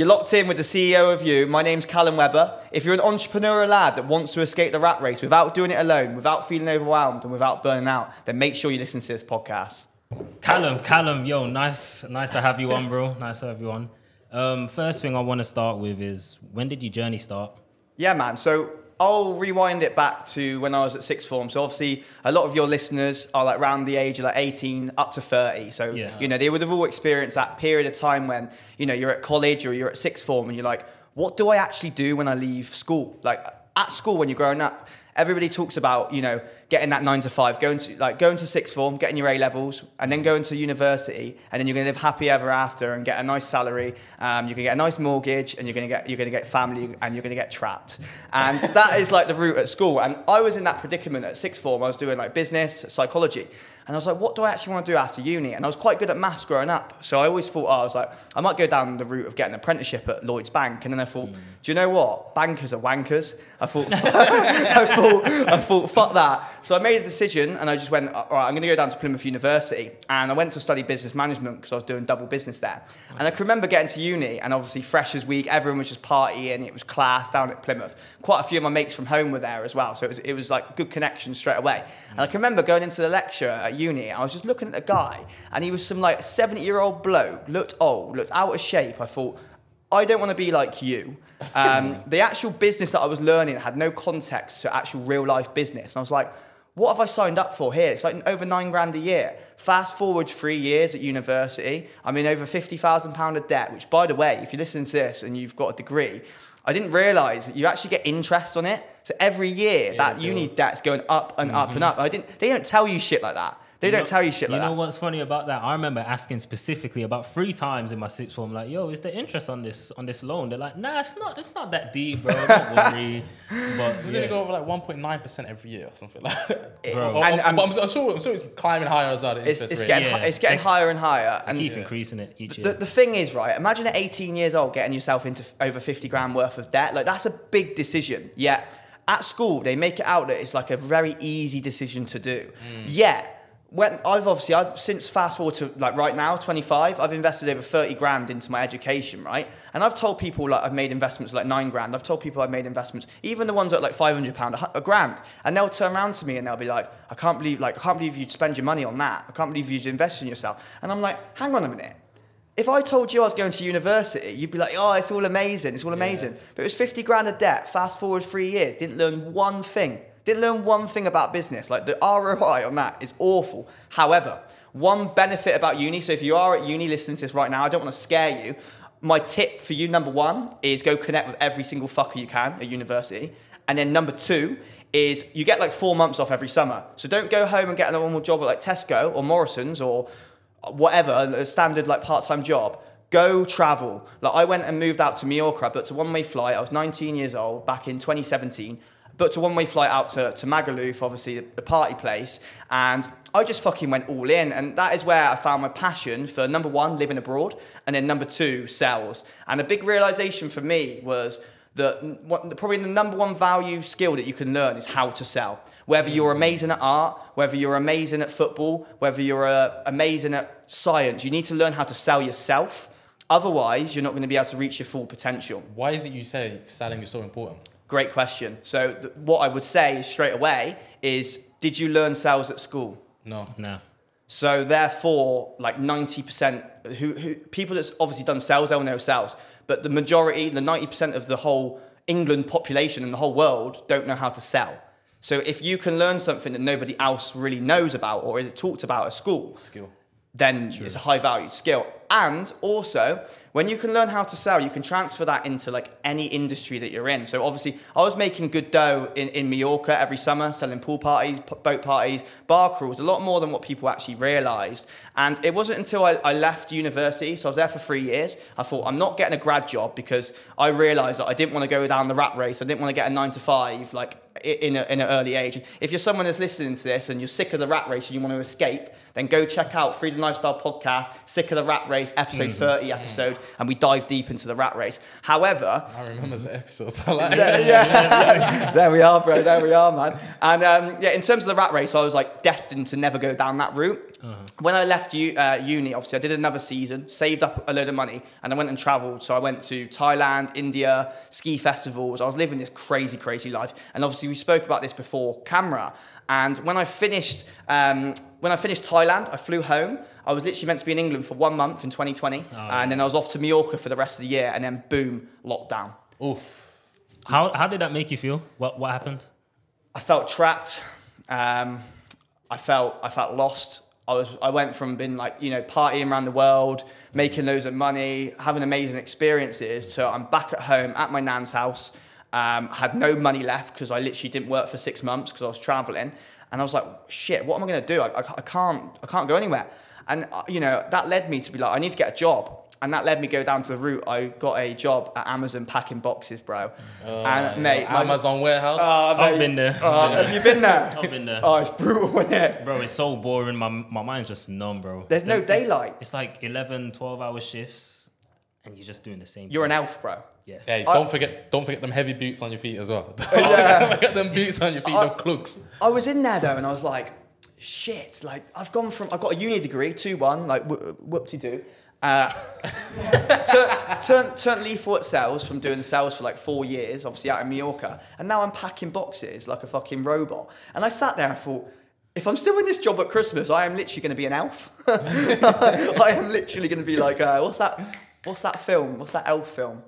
You're locked in with the CEO of you. My name's Callum Webber. If you're an entrepreneurial lad that wants to escape the rat race without doing it alone, without feeling overwhelmed, and without burning out, then make sure you listen to this podcast. Callum, Callum, yo, nice, nice to have you on, bro. Nice to have you on. Um, first thing I want to start with is when did your journey start? Yeah, man. So I'll rewind it back to when I was at sixth form. So obviously, a lot of your listeners are like around the age of like 18 up to 30. So Yeah. you know they would have all experienced that period of time when you know you're at college or you're at sixth form and you're like, what do I actually do when I leave school? Like at school when you're growing up, everybody talks about you know getting that nine to five, going to like going to sixth form, getting your A levels, and then going to university, and then you're going to live happy ever after and get a nice salary. Um, you're going to get a nice mortgage, and you're going to get you're going to get family, and you're going to get trapped. And that is like the route at school. And I was in that predicament at sixth form. I was doing like business, psychology. And I was like, what do I actually want to do after uni? And I was quite good at maths growing up. So I always thought, oh, I was like, I might go down the route of getting an apprenticeship at Lloyds Bank. And then I thought, hmm. do you know what? Bankers are wankers. I thought, I thought, I thought, fuck that. So I made a decision and I just went, all right, I'm going to go down to Plymouth University. And I went to study business management because I was doing double business there. And I can remember getting to uni and obviously Freshers Week, everyone was just partying. It was class down at Plymouth. Quite a few of my mates from home were there as well. So it was, it was like good connection straight away. And I can remember going into the lecture at uni. I was just looking at the guy and he was some like 70 year old bloke, looked old, looked out of shape. I thought, I don't want to be like you. Um, the actual business that I was learning had no context to actual real life business. And I was like, what have I signed up for here? It's like over nine grand a year. Fast forward three years at university, I'm in over £50,000 of debt, which, by the way, if you listen to this and you've got a degree, I didn't realise that you actually get interest on it. So every year, that it uni debt's going up and up and mm-hmm. up. I didn't, they don't tell you shit like that. They You don't know- tell you shit like You know that. what's funny about that? I remember asking specifically about three times in my sixth form, like, "Yo, is there interest on this on this loan?" They're like, "Nah, it's not. It's not that deep, bro. Don't worry." But Doesn't yeah. it go over like 1.9% every year or something like that? Bro. Or- And- or- and- but I'm, I'm sure, I'm sure it's climbing higher as well. The It's, it's rate. getting, Yeah. it's getting They- higher and higher. And keep increasing it each The, year. the thing is, right? Imagine at 18 years old getting yourself into over 50 grand worth of debt. Like that's a big decision. Yet at school they make it out that it's like a very easy decision to do. Mm. Yet when I've obviously I've since fast forward to like right now 25, I've invested over 30 grand into my education, right? And I've told people like I've made investments like nine grand. I've told people I've made investments, even the ones at like 500 pound, a, a grand, and they'll turn around to me and they'll be like, I can't believe like I can't believe you'd spend your money on that. I can't believe you'd invest in yourself. And I'm like, hang on a minute. If I told you I was going to university, you'd be like, oh, it's all amazing, it's all amazing. But it was 50 grand of debt, fast forward three years, didn't learn one thing. Didn't learn one thing about business. Like the ROI on that is awful. However, one benefit about uni, so if you are at uni listening to this right now, I don't want to scare you. My tip for you, number one, is go connect with every single fucker you can at university. And then number two is you get like four months off every summer. So don't go home and get a normal job at like Tesco or Morrisons or whatever, a standard like part-time job. Go travel. Like I went and moved out to Mallorca. but booked a one-way flight. I was 19 years old back in 2017. Booked a one-way flight out to, to Magaluf, obviously the party place, and I just fucking went all in. And that is where I found my passion for number one, living abroad, and then number two, sales. And a big realization for me was that probably the number one value skill that you can learn is how to sell. Whether you're amazing at art, whether you're amazing at football, whether you're uh, amazing at science, you need to learn how to sell yourself. Otherwise, you're not going to be able to reach your full potential. Why is it you say selling is so important? Great question. So, th- what I would say straight away is Did you learn sales at school? No. no. So therefore, like ninety percent, who, who people that's obviously done sales, they'll know sales. But the majority, the ninety percent of the whole England population and the whole world don't know how to sell. So if you can learn something that nobody else really knows about or is talked about at school, Skill. then it's a high valued skill. And also, when you can learn how to sell, you can transfer that into like any industry that you're in. So obviously, I was making good dough in, in Mallorca every summer, selling pool parties, boat parties, bar crawls, a lot more than what people actually realised. And it wasn't until I, I left university, so I was there for three years, I thought I'm not getting a grad job because I realised that I didn't want to go down the rat race. I didn't want to get a nine to five, like in, a, in an early age. If you're someone that's listening to this and you're sick of the rat race and you want to escape, then go check out Freedom Lifestyle Podcast, Sick of the Rat Race, episode mm-hmm. 30 episode. And we dive deep into the rat race. However, I remember the episodes. I like yeah, yeah. there we are, bro. There we are, man. And um, yeah, in terms of the rat race, I was like destined to never go down that route. When I left u- uh, uni, obviously, I did another season, saved up a load of money, and I went and travelled. So I went to Thailand, India, ski festivals. I was living this crazy, crazy life. And obviously, we spoke about this before camera. And when I finished, um, when I finished Thailand, I flew home. I was literally meant to be in England for one month in 2020, and then I was off to Mallorca for the rest of the year. And then boom, lockdown. Oof. How how did that make you feel? What what happened? I felt trapped. Um, I felt I felt lost. I was I went from being like you know partying around the world, making loads of money, having amazing experiences, to I'm back at home at my nan's house. Um, had no money left because I literally didn't work for six months because I was traveling, and I was like, shit, what am I gonna do? I, I, I can't I can't go anywhere. And uh, you know that led me to be like, I need to get a job. And that led me go down to the route. I got a job at Amazon packing boxes, bro. and mate, my- Amazon warehouse. Oh, I've been there. Oh, have you been there? I've been there. Oh, it's brutal, isn't it? Bro, it's so boring. My, my mind's just numb, bro. There's no It's- daylight. It's like 11, 12 hour shifts, and you're just doing the same You're an elf, bro. Yeah. Hey, don't forget, don't forget them heavy boots on your feet as well. Yeah. don't forget them boots on your feet, I- them clugs. I was in there though, and I was like, shit. Like I've gone from I've got a uni degree, two one, like wh- whoop de doo. Uh, turn, turn, turn lethal at sales from doing sales for like four years, obviously out in Mallorca, and now I'm packing boxes like a fucking robot. And I sat there and thought, if I'm still in this job at Christmas, I am literally going to be an elf. I am literally going to be like, uh, what's that? What's that film? What's that elf film?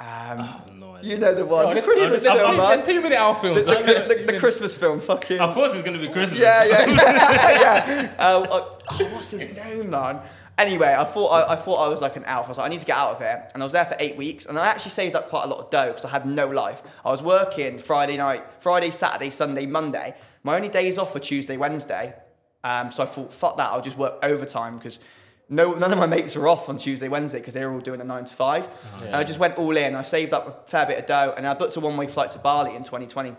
Um, No idea. you know the one, Oh, the Christmas there's, film, there's, there's man. two minute hour The, films. the, the, the Christmas film, fucking. Of course, it's gonna be Christmas. Yeah, yeah, yeah. yeah. Uh, uh, oh, what's his name, man? Anyway, I thought I, I thought I was like an elf. I was like, I need to get out of here, and I was there for eight weeks, and I actually saved up quite a lot of dough because I had no life. I was working Friday night, Friday, Saturday, Sunday, Monday. My only days off were Tuesday, Wednesday. Um, so I thought, fuck that, I'll just work overtime because no, none of my mates were off on Tuesday, Wednesday because they were all doing a nine to five. And I just went all in. I saved up a fair bit of dough, and I booked a one-way flight to Bali in 2020.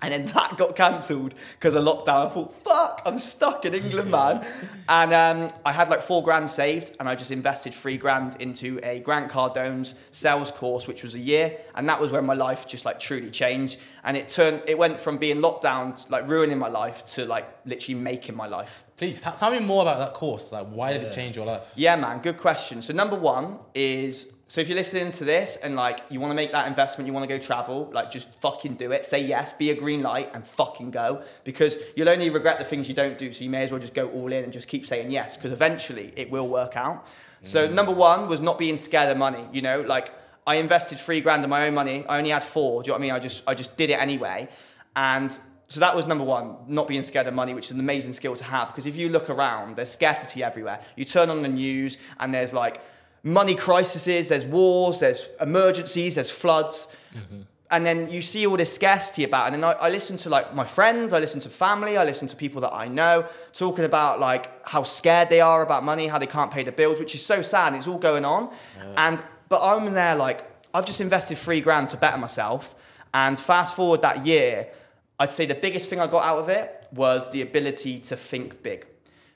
And then that got cancelled because of lockdown. I thought, fuck, I'm stuck in England, man. And um, I had like four grand saved, and I just invested three grand into a Grant Cardone's sales course, which was a year. And that was when my life just like truly changed. And it turned, it went from being locked down, like ruining my life, to like literally making my life. Please t- tell me more about that course. Like, why did it change your life? Yeah, man, good question. So number one is so if you're listening to this and like you want to make that investment, you want to go travel, like just fucking do it. Say yes, be a green light, and fucking go because you'll only regret the things you don't do. So you may as well just go all in and just keep saying yes because eventually it will work out. So mm. number one was not being scared of money. You know, like I invested three grand of my own money. I only had four. Do you know what I mean? I just I just did it anyway, and so that was number one, not being scared of money, which is an amazing skill to have. Because if you look around, there's scarcity everywhere. You turn on the news and there's like money crises, there's wars, there's emergencies, there's floods. Mm-hmm. And then you see all this scarcity about, it. and then I, I listen to like my friends, I listen to family, I listen to people that I know talking about like how scared they are about money, how they can't pay the bills, which is so sad. It's all going on, and but I'm there like I've just invested three grand to better myself, and fast forward that year, I'd say the biggest thing I got out of it was the ability to think big.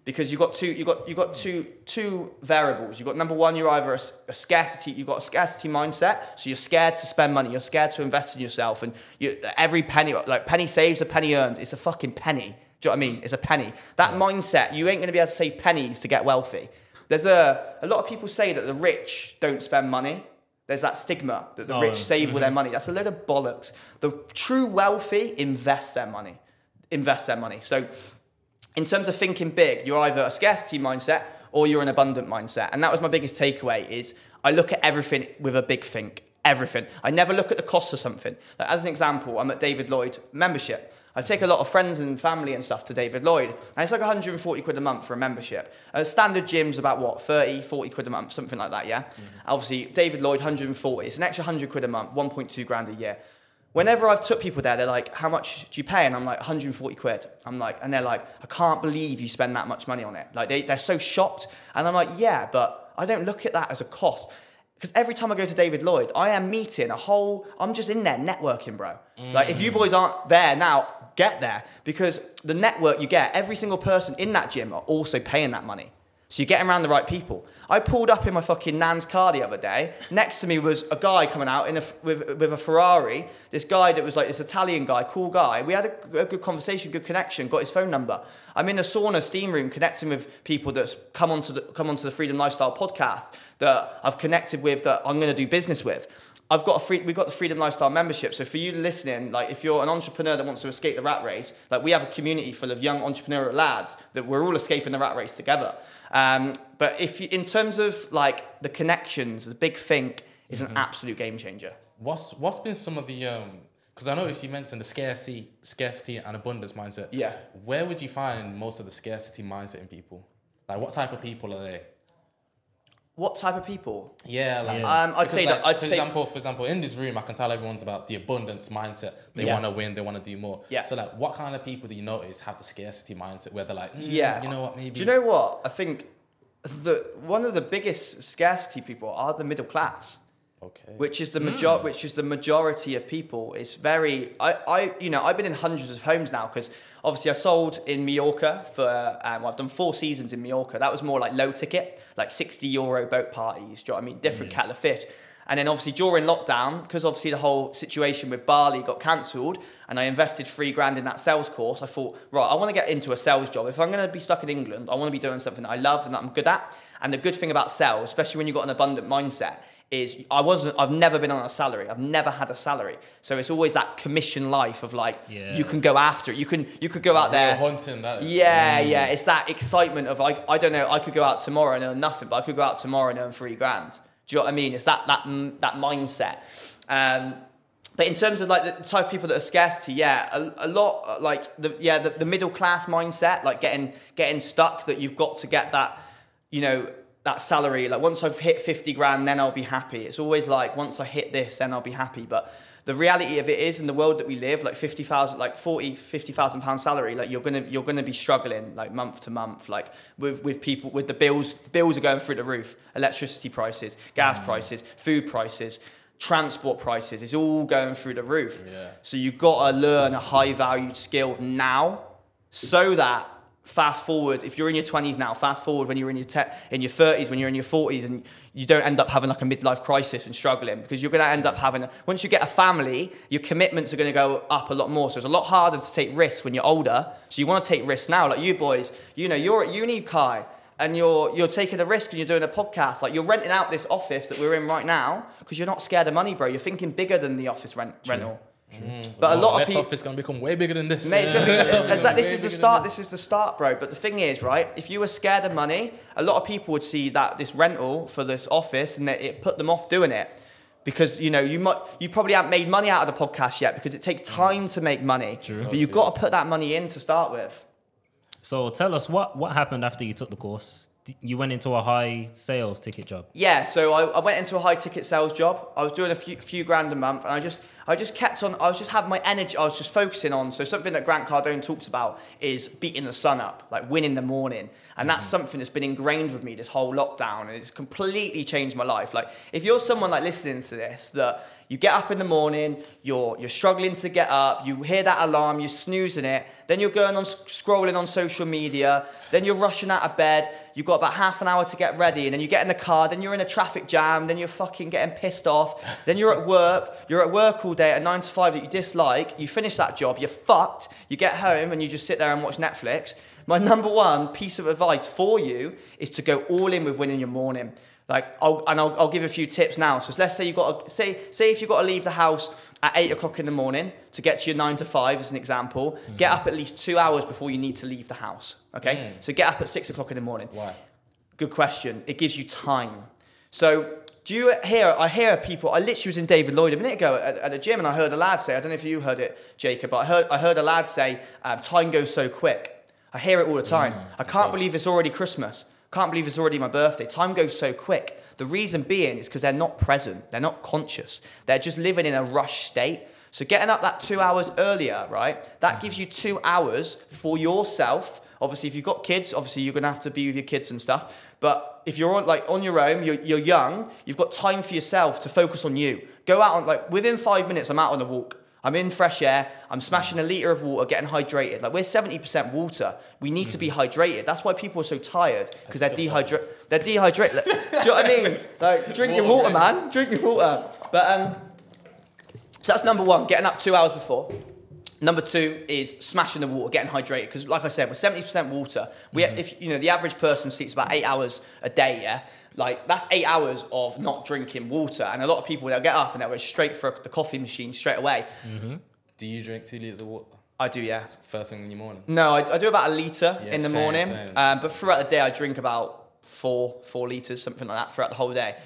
Because you got two, you got you got two two variables. You've got number one, you're either a, a scarcity, you've got a scarcity mindset, so you're scared to spend money, you're scared to invest in yourself, and you, every penny, like penny saves, a penny earned. It's a fucking penny. Do you know what I mean? It's a penny. That mindset, you ain't gonna be able to save pennies to get wealthy. There's a a lot of people say that the rich don't spend money. There's that stigma that the Oh, rich save all their mm-hmm. money. That's a load of bollocks. The true wealthy invest their money. Invest their money. So in terms of thinking big, you're either a scarcity mindset or you're an abundant mindset. And that was my biggest takeaway is I look at everything with a big think. Everything. I never look at the cost of something. Like as an example, I'm at David Lloyd membership. I take a lot of friends and family and stuff to David Lloyd, and it's like 140 quid a month for a membership. A standard gym's about what, 30, 40 quid a month, something like that, yeah? Mm-hmm. Obviously, David Lloyd, 140. It's an extra 100 quid a month, 1.2 grand a year. Whenever I've took people there, they're like, "How much do you pay?" And I'm like, "140 quid." I'm like, and they're like, "I can't believe you spend that much money on it." Like they they're so shocked, and I'm like, "Yeah, but I don't look at that as a cost." Because every time I go to David Lloyd, I am meeting a whole. I'm just in there networking, bro. Like if you mm. boys aren't there now, get there because the network you get, every single person in that gym are also paying that money. So you're getting around the right people. I pulled up in my fucking nan's car the other day. Next to me was a guy coming out in a, with, with a Ferrari. This guy that was like this Italian guy, cool guy. We had a, a good conversation, good connection. Got his phone number. I'm in a sauna steam room connecting with people that's come onto the come onto the Freedom Lifestyle podcast that I've connected with that I'm going to do business with. I've got a free, we've got the Freedom Lifestyle membership. So for you listening, like if you're an entrepreneur that wants to escape the rat race, like we have a community full of young entrepreneurial lads that we're all escaping the rat race together. Um, but if you, in terms of like the connections, the big think is an absolute game changer. What's what's been some of the um? Because I noticed you mentioned the scarcity, scarcity and abundance mindset. Yeah. Where would you find most of the scarcity mindset in people? Like, what type of people are they? What type of people? Yeah, like Yeah. Um, I'd because, say like, that. I'd for say example, for example, in this room, I can tell everyone's about the abundance mindset. They Yeah. want to win. They want to do more. Yeah. So, like, what kind of people do you notice have the scarcity mindset, where they're like, "Hmm, Yeah. you know what, maybe. Do you know what? I think the one of the biggest scarcity people are the middle class. Okay. which is the major which is the majority of people it's very I, I you know i've been in hundreds of homes now because obviously i sold in mallorca for um, well, i've done four seasons in mallorca. That was more like low ticket like 60 euro boat parties do you know what i mean? Different kettle of fish. And then obviously during lockdown because obviously the whole situation with bali got cancelled and i invested three grand in that sales course i thought right i want to get into a sales job. If i'm going to be stuck in england i want to be doing something that i love and that i'm good at. And the good thing about sales especially when you've got an abundant mindset is I wasn't I've never been on a salary. I've never had a salary. So it's always that commission life of like Yeah. you can go after it. You can you could go out there. hunting that. Yeah, yeah. It's that excitement of like I don't know, I could go out tomorrow and earn nothing, but I could go out tomorrow and earn three grand. Do you know what I mean? It's that that mm, that mindset. Um, but in terms of like the type of people that are scarcity, yeah, a, a lot like the yeah the, the middle class mindset, like getting getting stuck that you've got to get that, you know, that salary. Like once I've hit fifty grand, then I'll be happy. It's always like once I hit this, then I'll be happy. But the reality of it is in the world that we live, like fifty thousand, like 40, 50,000 pound salary, like you're gonna you're gonna be struggling like month to month, like with with people with the bills. Bills are going through the roof. Electricity prices, gas mm. prices, food prices transport prices it's all going through the roof Yeah. so you've got to learn a high valued skill now so that fast forward if you're in your 20s now fast forward when you're in your te- in your 30s when you're in your 40s and you don't end up having like a midlife crisis and struggling because you're going to end up having a, once you get a family your commitments are going to go up a lot more. So it's a lot harder to take risks when you're older. So you want to take risks now. Like you boys you know you're at uni Kye and you're you're taking a risk and you're doing a podcast. Like you're renting out this office that we're in right now because you're not scared of money bro. You're thinking bigger than the office rent rental Mm. but a lot of this people office is gonna become way bigger than this. Mate, it's gonna be, This it's gonna like, this is the start. this. This is the start, bro. But the thing is, right? If you were scared of money, a lot of people would see that this rental for this office, and that it put them off doing it because you know you might you probably haven't made money out of the podcast yet because it takes time to make money. True. But you've got to put that money in to start with. So tell us what what happened after you took the course. You went into a high sales ticket job. Yeah, so I, I went into a high ticket sales job. I was doing a few, few grand a month, and I just I just kept on. I was just having my energy. I was just focusing on. So something that Grant Cardone talks about is beating the sun up, like winning the morning, and that's mm-hmm. something that's been ingrained with me this whole lockdown, and it's completely changed my life. Like if you're someone like listening to this that you get up in the morning, you're you're struggling to get up, you hear that alarm, you're snoozing it, then you're going on scrolling on social media, then you're rushing out of bed, you've got about half an hour to get ready, and then you get in the car, then you're in a traffic jam, then you're fucking getting pissed off, then you're at work, you're at work all day at nine to five that you dislike, you finish that job, you're fucked, you get home and you just sit there and watch Netflix. My number one piece of advice for you is to go all in with winning your morning. Like, I'll, and I'll, I'll give a few tips now. So let's say you got to, say say if you've got to leave the house at eight o'clock in the morning to get to your nine to five, as an example, mm. get up at least two hours before you need to leave the house. Okay, mm. so get up at six o'clock in the morning. Why? Good question. It gives you time. So do you hear? I hear people. I literally was in David Lloyd a minute ago at, at the gym, and I heard a lad say. I don't know if you heard it, Jacob, but I heard I heard a lad say, um, "Time goes so quick." I hear it all the time. I can't believe it's already Christmas. Can't believe it's already my birthday. Time goes so quick. The reason being is because they're not present. They're not conscious. They're just living in a rush state. So getting up that two hours earlier, right? That gives you two hours for yourself. Obviously, if you've got kids, obviously you're gonna have to be with your kids and stuff. But if you're on like on your own, you're, you're young, you've got time for yourself to focus on you. Go out on like within five minutes, I'm out on a walk. I'm in fresh air. I'm smashing a liter of water, getting hydrated. Like we're 70% water. We need to be hydrated. That's why people are so tired because they're dehydrated. They're dehydrated. Do you know what I mean? Like drinking Water, water, man. Drinking water. But um, so that's number one. Getting up two hours before. Number two is smashing the water, getting hydrated. Because, like I said, we're seventy percent water. We, if you know, the average person sleeps about eight hours a day. Yeah, like that's eight hours of not drinking water. And a lot of people they'll get up and they'll go straight for the coffee machine straight away. Do you drink two liters of water I do, yeah. first thing in the morning? No, I, I do about a liter Yeah, in the same, morning. same, um, but throughout the day, I drink about four four liters, something like that, throughout the whole day.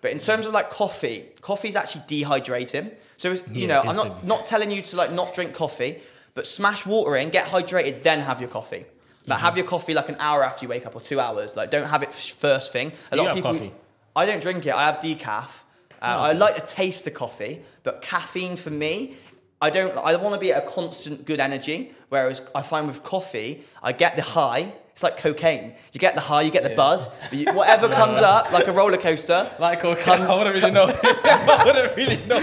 But in terms of like coffee, coffee is actually dehydrating. So it's, you Yeah, know, I'm not not telling you to like not drink coffee, but smash water in, get hydrated, then have your coffee. Like Mm-hmm. have your coffee like an hour after you wake up or two hours. Like don't have it first thing. A Do lot of people. coffee? I don't drink it. I have decaf. Uh, I like the taste of coffee, but caffeine for me, I don't. I want to be at a constant good energy. Whereas I find with coffee, I get the high. It's like cocaine. You get the high, you get the Yeah. buzz. But you, whatever comes up, like a roller coaster. Like, okay, I wouldn't really know. I wouldn't really know.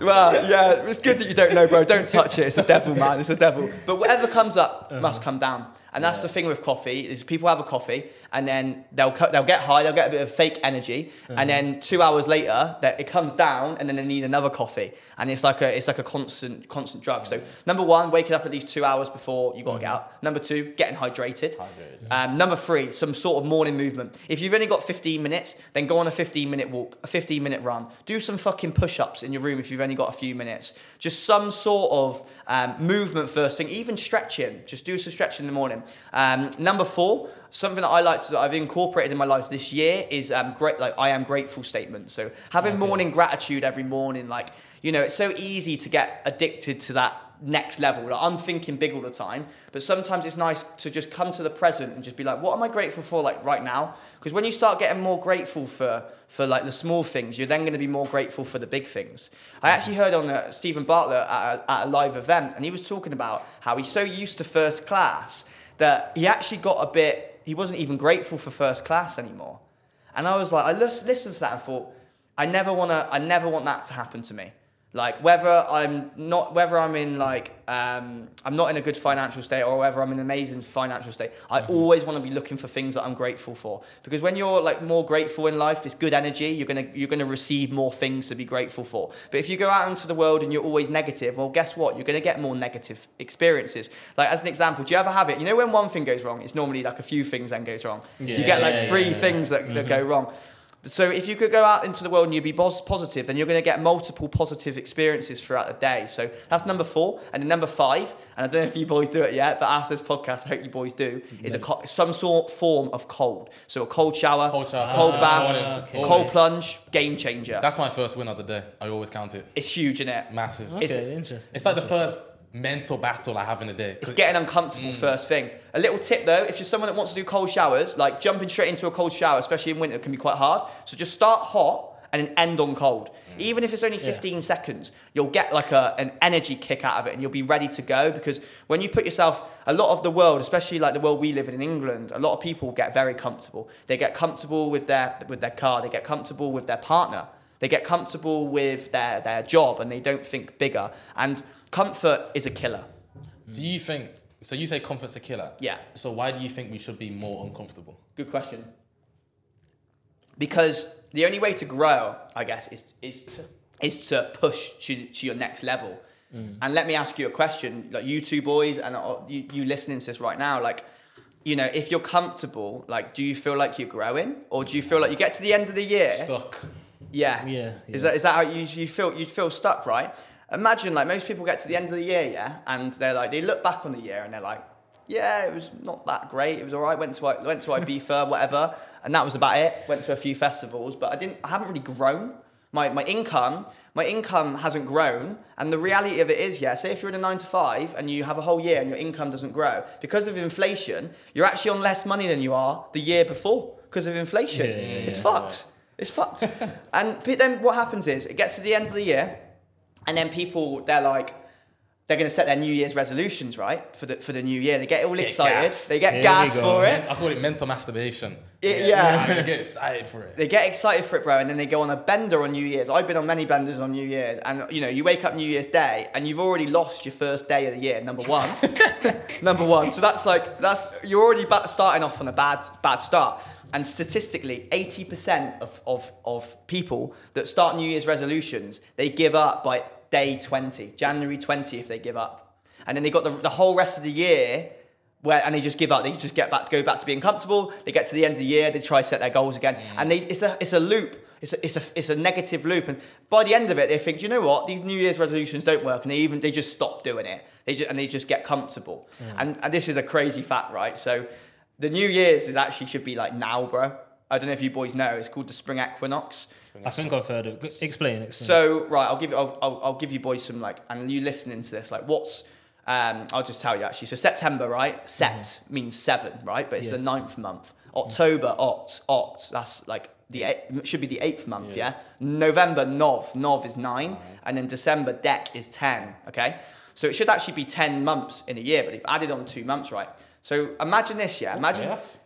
Well, yeah, it's good that you don't know, bro. Don't touch it. It's a devil, man. It's a devil. But whatever comes up uh-huh. must come down. And that's the thing with coffee is people have a coffee and then they'll cut, they'll get high, they'll get a bit of fake energy, and then two hours later that it comes down, and then they need another coffee, and it's like a it's like a constant constant drug. So number one, waking up at least two hours before you got to get out. Number two, getting hydrated. Hydrated. Um, number three, some sort of morning movement. If you've only got 15 minutes, then go on a 15 minute walk, a 15 minute run. Do some fucking push ups in your room if you've only got a few minutes. Just some sort of um, movement first thing, even stretching. Just do some stretching in the morning. Um, number four, something that I like to, that I've incorporated in my life this year is um, great, like I am grateful statements. So having Okay. morning gratitude every morning, like, you know, it's so easy to get addicted to that next level. Like, I'm thinking big all the time, but sometimes it's nice to just come to the present and just be like, what am I grateful for like right now? Because when you start getting more grateful for for like the small things, you're then going to be more grateful for the big things. I actually heard on uh, Steven Bartlett at a, at a live event, and he was talking about how he's so used to first class that he actually got a bit. He wasn't even grateful for first class anymore. And I was like, I listened to that and thought, I never want to. I never want that to happen to me. Like whether I'm not, whether I'm in like, um, I'm not in a good financial state, or whether I'm in an amazing financial state. I always want to be looking for things that I'm grateful for. Because when you're like more grateful in life, it's good energy. You're gonna you're gonna receive more things to be grateful for. But if you go out into the world and you're always negative, well, guess what? You're gonna get more negative experiences. Like as an example, do you ever have it? You know when one thing goes wrong, it's normally like a few things then goes wrong. you get like yeah, three yeah, yeah. things that, that go wrong. So if you could go out into the world and you'd be positive, then you're going to get multiple positive experiences throughout the day. So that's number four. And then number five, and I don't know if you boys do it yet, but after this podcast, I hope you boys do, is a co- some sort form of cold. So a cold shower, Cold shower, cold first bath, okay. cold always. plunge, game changer. That's my first win of the day. I always count it. it's huge in it. Massive. Okay, It's- interesting. It's like the first mental battle I have in a day. It's getting uncomfortable mm. first thing. A little tip though, if you're someone that wants to do cold showers, like jumping straight into a cold shower, especially in winter, can be quite hard. So just start hot and then end on cold. Mm. Even if it's only 15 seconds, you'll get like a, an energy kick out of it and you'll be ready to go because when you put yourself, a lot of the world, especially like the world we live in in England, a lot of people get very comfortable. They get comfortable with their, with their car, they get comfortable with their partner. They get comfortable with their, their job and they don't think bigger. And comfort is a killer. Do you think? So you say comfort's a killer. Yeah. So why do you think we should be more uncomfortable? Good question. Because the only way to grow, I guess, is is to, is to push to, to your next level. And let me ask you a question, like you two boys, and uh, you, you listening to this right now, like, you know, if you're comfortable, like, do you feel like you're growing, or do you feel like you get to the end of the year? Stuck. Yeah. Yeah, Is that is that how you, you feel you feel stuck, right? Imagine like most people get to the end of the year, yeah, and they're like they look back on the year and they're like, yeah, it was not that great. It was all right. Went to went to Ibiza, whatever, and that was about it. Went to a few festivals, but I didn't. I haven't really grown. My my income my income hasn't grown, and the reality of it is, yeah. Say if you're in a nine to five and you have a whole year and your income doesn't grow because of inflation, you're actually on less money than you are the year before because of inflation. Yeah, yeah, yeah, it's fucked. It's fucked. and then what happens is it gets to the end of the year, and then people they're like, they're going to set their New Year's resolutions, right? For the for the new year, they get all Get excited, gassed. they get Here gas for it. I call it mental masturbation. It- yeah. they get excited for it. They get excited for it, bro, and then they go on a bender on New Year's. I've been on many benders on New Year's, and you know, you wake up New Year's Day and you've already lost your first day of the year. Number one, number one. So that's like that's you're already starting off on a bad bad start. And statistically, 80% of, of, of people that start New Year's resolutions, they give up by day 20, January 20 if they give up. And then they got the, the whole rest of the year where and they just give up. They just get back, go back to being comfortable. They get to the end of the year, they try to set their goals again, mm. and they it's a it's a loop. It's a, it's a it's a negative loop, and by the end of it, they think, you know what? These New Year's resolutions don't work, and they even they just stop doing it. They just, and they just get comfortable. Mm. And and this is a crazy fact, right? So the New Year's is actually should be like now, bro. I don't know if you boys know. It's called the spring equinox. I think I've heard of. Explain. explain. So right, I'll give you, I'll, I'll, I'll give you boys some like, and you listening to this, like, what's, um, I'll just tell you actually. So September, right? Sept means seven, right? But it's Yeah. the ninth month. October, oct, oct. That's like the eight, should be the eighth month, yeah. November, nov, nov is nine, and then December, dec is ten. Okay, so it should actually be ten months in a year, but they've added on two months, right? So imagine this, yeah. Imagine Yes.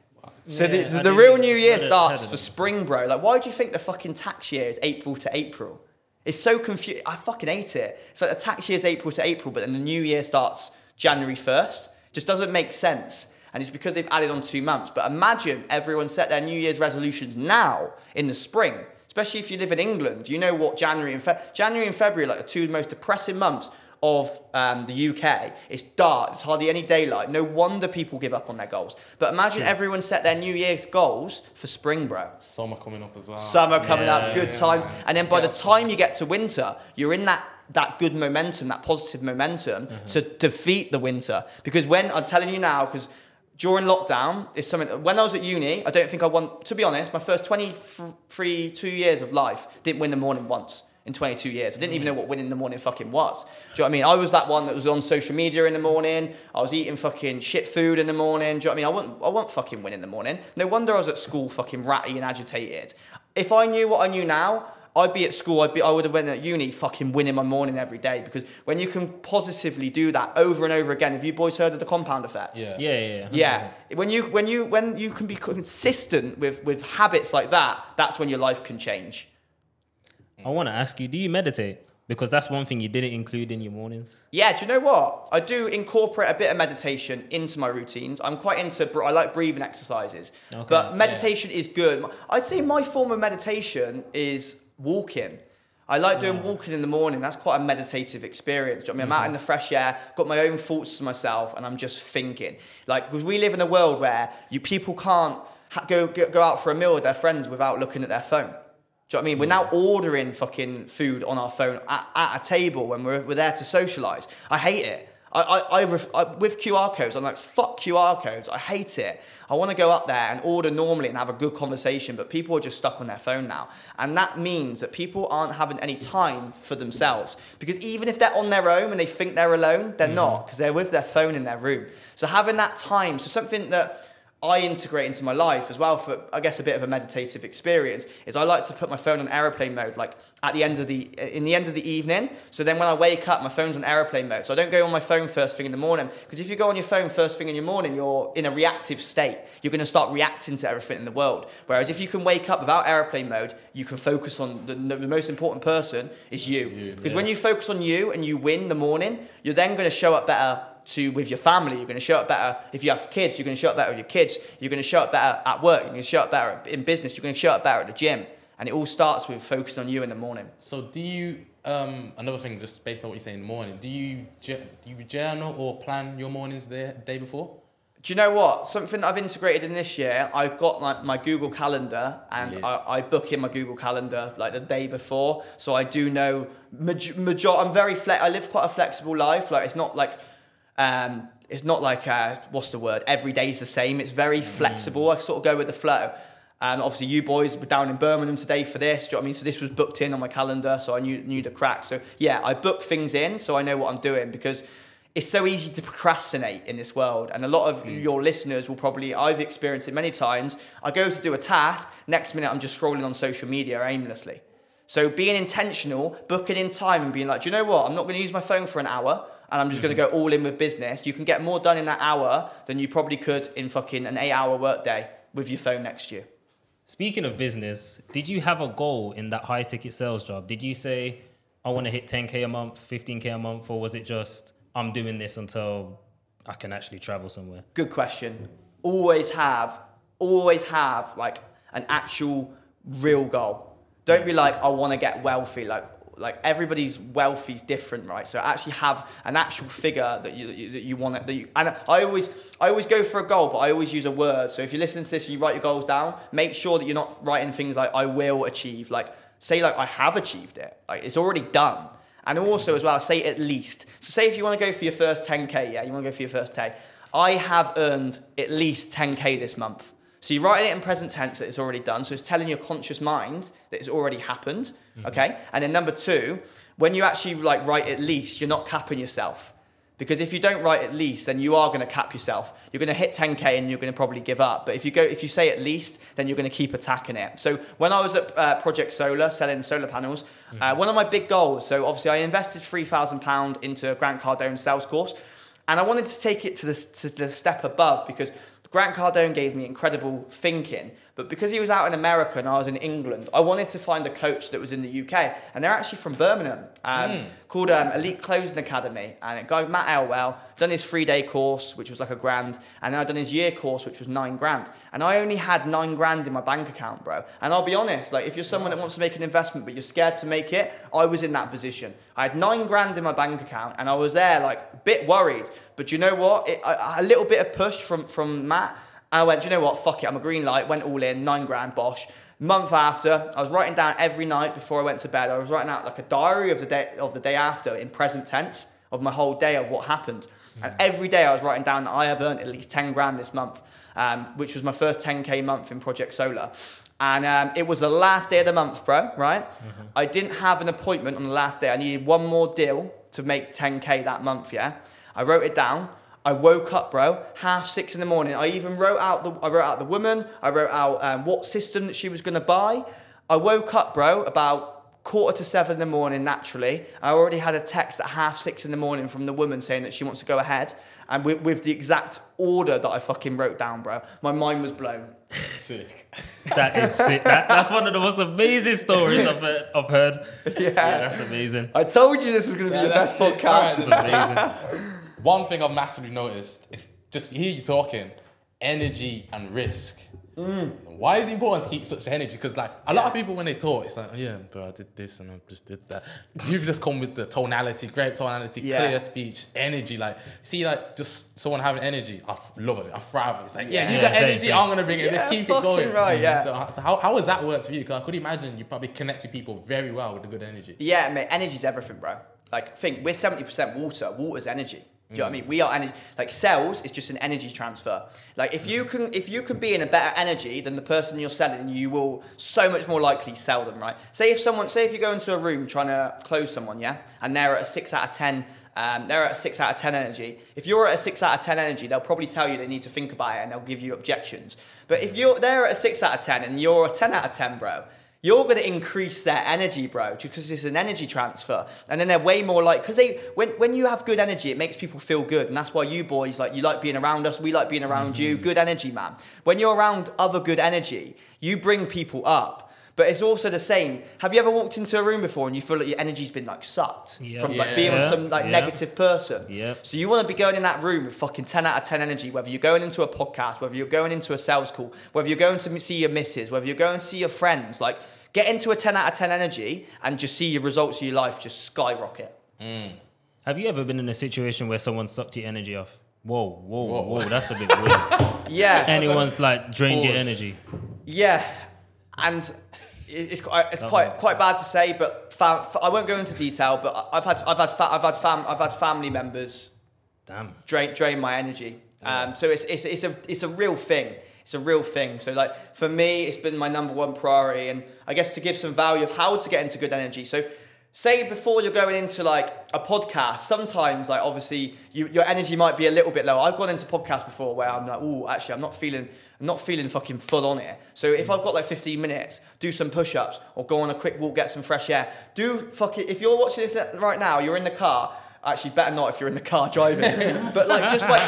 So Yeah, the, the real New Year starts for spring, bro. Like, why do you think the fucking tax year is April to April? It's so confusing. I fucking hate it. It's like the tax year is April to April, but then the New Year starts January 1st. Just doesn't make sense. And it's because they've added on two months. But imagine everyone set their New Year's resolutions now in the spring, especially if you live in England. You know what January and Fe- January and February are like the two most depressing months of um, the UK. It's dark. There's hardly any daylight. No wonder people give up on their goals. But imagine everyone set their New Year's goals for spring, bro. Summer coming up as well. Summer coming Yeah, up, good yeah, times, yeah. and then by the time you get to winter, you're in that that good momentum, that positive momentum to defeat the winter. Because when I'm telling you now, because during lockdown, is something. When I was at uni, I don't think I won. To be honest, my first 23, two years of life didn't win the morning once. In 22 years, I didn't even mm. know what winning the morning fucking was. Do you know what I mean? I was that one that was on social media in the morning. I was eating fucking shit food in the morning. Do you know what I mean? I wasn't, I wasn't fucking win in the morning. No wonder I was at school fucking ratty and agitated. If I knew what I knew now, I'd be at school. I'd be. I would have been at uni, fucking winning my morning every day. Because when you can positively do that over and over again, have you boys heard of the compound effect? Yeah. yeah, yeah, yeah. Yeah. When you when you when you can be consistent with with habits like that, that's when your life can change. I want to ask you, do you meditate? Because that's one thing you didn't include in your mornings. Yeah, do you know what? I do incorporate a bit of meditation into my routines. I'm quite into, I like breathing exercises. Okay, but meditation is good. I'd say my form of meditation is walking. I like doing mm. walking in the morning. That's quite a meditative experience. You know I mean? I'm out in mm-hmm. the fresh air, got my own thoughts to myself, and I'm just thinking. Like, we live in a world where you people can't ha- go, go go out for a meal with their friends without looking at their phone. Do you know what I mean? We're now ordering fucking food on our phone at, at a table when we're, we're there to socialize. I hate it. I, I, I, ref, I, with QR codes, I'm like, fuck QR codes. I hate it. I want to go up there and order normally and have a good conversation, but people are just stuck on their phone now. And that means that people aren't having any time for themselves. Because even if they're on their own and they think they're alone, they're mm-hmm. not, because they're with their phone in their room. So having that time, so something that I integrate into my life as well for I guess a bit of a meditative experience is I like to put my phone on airplane mode like at the end of the in the end of the evening. So then when I wake up my phone's on airplane mode. So I don't go on my phone first thing in the morning because if you go on your phone first thing in your morning you're in a reactive state. You're going to start reacting to everything in the world. Whereas if you can wake up without airplane mode you can focus on the, the most important person is you. Because when you focus on you and you win the morning you're then going to show up better to with your family. You're going to show up better if you have kids. You're going to show up better with your kids. You're going to show up better at work. You're going to show up better in business. You're going to show up better at the gym. And it all starts with focusing on you in the morning. So do you um another thing just based on what you say in the morning, do you do you journal or plan your mornings the day before? Do you know what? Something I've integrated in this year, I've got like my Google Calendar and Lit. I, I book in my Google Calendar like the day before. So I do know, major, major, I'm very, fle- I live quite a flexible life. Like it's not like, um, it's not like, uh, what's the word? Every day's the same. It's very flexible. I sort of go with the flow. Um, obviously, you boys were down in Birmingham today for this. Do you know what I mean? So this was booked in on my calendar, so I knew knew the crack. So yeah, I book things in so I know what I'm doing because it's so easy to procrastinate in this world. And a lot of your listeners will probably, I've experienced it many times. I go to do a task, next minute I'm just scrolling on social media aimlessly. So being intentional, booking in time and being like, do you know what? I'm not going to use my phone for an hour and I'm just going to mm-hmm. go all in with business. You can get more done in that hour than you probably could in fucking an eight hour workday with your phone next to you. Speaking of business, did you have a goal in that high ticket sales job? Did you say, I want to hit 10K a month, 15K a month, or was it just, I'm doing this until I can actually travel somewhere? Good question. Always have, always have like an actual real goal. Don't be like, I want to get wealthy. Like, like everybody's wealthy is different, right? So actually have an actual figure that you that you, want that. And I always I always go for a goal, but I always use a word. So if you listen to this and you write your goals down, make sure that you're not writing things like I will achieve. Like say like I have achieved it. Like it's already done. And also as well, say at least. So say if you want to go for your first 10k, yeah, you want to go for your first 10. I have earned at least 10k this month. So you're writing it in present tense that it's already done. So it's telling your conscious mind that it's already happened. Mm-hmm. Okay. And then number two, when you actually like write at least, you're not capping yourself. Because if you don't write at least, then you are going to cap yourself. You're going to hit 10k and you're going to probably give up. But if you go, if you say at least, then you're going to keep attacking it. So when I was at uh, Project Solar selling solar panels, uh, mm-hmm. uh, one of my big goals. So obviously I invested three thousand pound into a Grant Cardone sales course, and I wanted to take it to the, to the step above because Grant Cardone gave me incredible thinking, but because he was out in America and I was in England, I wanted to find a coach that was in the UK, and they're actually from Birmingham, um, mm. called um, Elite Closing Academy. And a guy Matt Elwell done his three day course, which was like a grand, and then I done his year course, which was nine grand. And I only had nine grand in my bank account, bro. And I'll be honest, like if you're someone that wants to make an investment but you're scared to make it, I was in that position. I had nine grand in my bank account, and I was there like a bit worried. But you know what? It, a, a little bit of push from from Matt I went, do you know what? Fuck it. I'm a green light. Went all in, nine grand, bosh. Month after, I was writing down every night before I went to bed. I was writing out like a diary of the day of the day after in present tense of my whole day of what happened. Mm. And every day I was writing down that I have earned at least 10 grand this month, um, which was my first 10k month in Project Solar. And um, it was the last day of the month, bro, right? Mm-hmm. I didn't have an appointment on the last day. I needed one more deal to make 10k that month, yeah? I wrote it down. I woke up, bro, half six in the morning. I even wrote out the I wrote out the woman. I wrote out um, what system that she was going to buy. I woke up, bro, about quarter to seven in the morning. Naturally, I already had a text at half six in the morning from the woman saying that she wants to go ahead, and with, with the exact order that I fucking wrote down, bro. My mind was blown. Sick. That is sick. That, that's one of the most amazing stories I've, I've heard. Yeah. yeah, that's amazing. I told you this was going to be yeah, the best sick. podcast. Right, amazing. One thing I've massively noticed is just hear you talking, energy and risk. Mm. Why is it important to keep such energy? Because like a lot of people when they talk, it's like, oh, yeah, but I did this and I just did that. You've just come with the tonality, great tonality, yeah. clear speech, energy. Like, see, like just someone having energy, I love it. I thrive it. It's like, yeah, yeah you got same, energy, same. I'm gonna bring it. Let's keep it going. Right, yeah. So, so how, how has that worked for you? Because I could imagine you probably connect with people very well with the good energy. Yeah, mate, energy's everything, bro. Like, think we're seventy percent water. Water's energy. Do you know what I mean? We are energy. Like sales is just an energy transfer. Like if you can, if you can be in a better energy than the person you're selling, you will so much more likely sell them. Right? Say if someone, say if you go into a room trying to close someone, yeah, and they're at a six out of ten. Um, they're at a six out of ten energy. If you're at a six out of ten energy, they'll probably tell you they need to think about it and they'll give you objections. But if you're they're at a six out of ten and you're a ten out of ten, bro, you're going to increase their energy, bro, because it's an energy transfer. And then they're way more like, because they, when, when you have good energy, it makes people feel good. And that's why you boys, like, you like being around us, we like being around mm-hmm. you. Good energy, man. When you're around other good energy, you bring people up. But it's also the same. Have you ever walked into a room before and you feel like your energy's been like sucked yep. from yeah. being with some like negative person? Yeah. So you want to be going in that room with fucking ten out of ten energy. Whether you're going into a podcast, whether you're going into a sales call, whether you're going to see your missus, whether you're going to see your friends, like Get into a 10 out of 10 energy and just see your results of your life just skyrocket. Mm. Have you ever been in a situation where someone sucked your energy off? Whoa, whoa, whoa, whoa that's a bit weird. yeah. Anyone's like drained Pause. your energy. Yeah. And it's quite it's quite quite bad to say, but fam, I won't go into detail. But I've had I've had fa- I've had fam I've had family members, damn, drain drain my energy. Um, so it's it's it's a it's a real thing. It's a real thing. So like for me, it's been my number one priority, and I guess to give some value of how to get into good energy. So say before you're going into like a podcast, sometimes like obviously you, your energy might be a little bit low. I've gone into podcasts before where I'm like, oh, actually, I'm not feeling, I'm not feeling fucking full on it. So if I've got like 15 minutes, do some push-ups or go on a quick walk, get some fresh air. Do fucking. If you're watching this right now, you're in the car. Actually, better not if you're in the car driving. but like, just like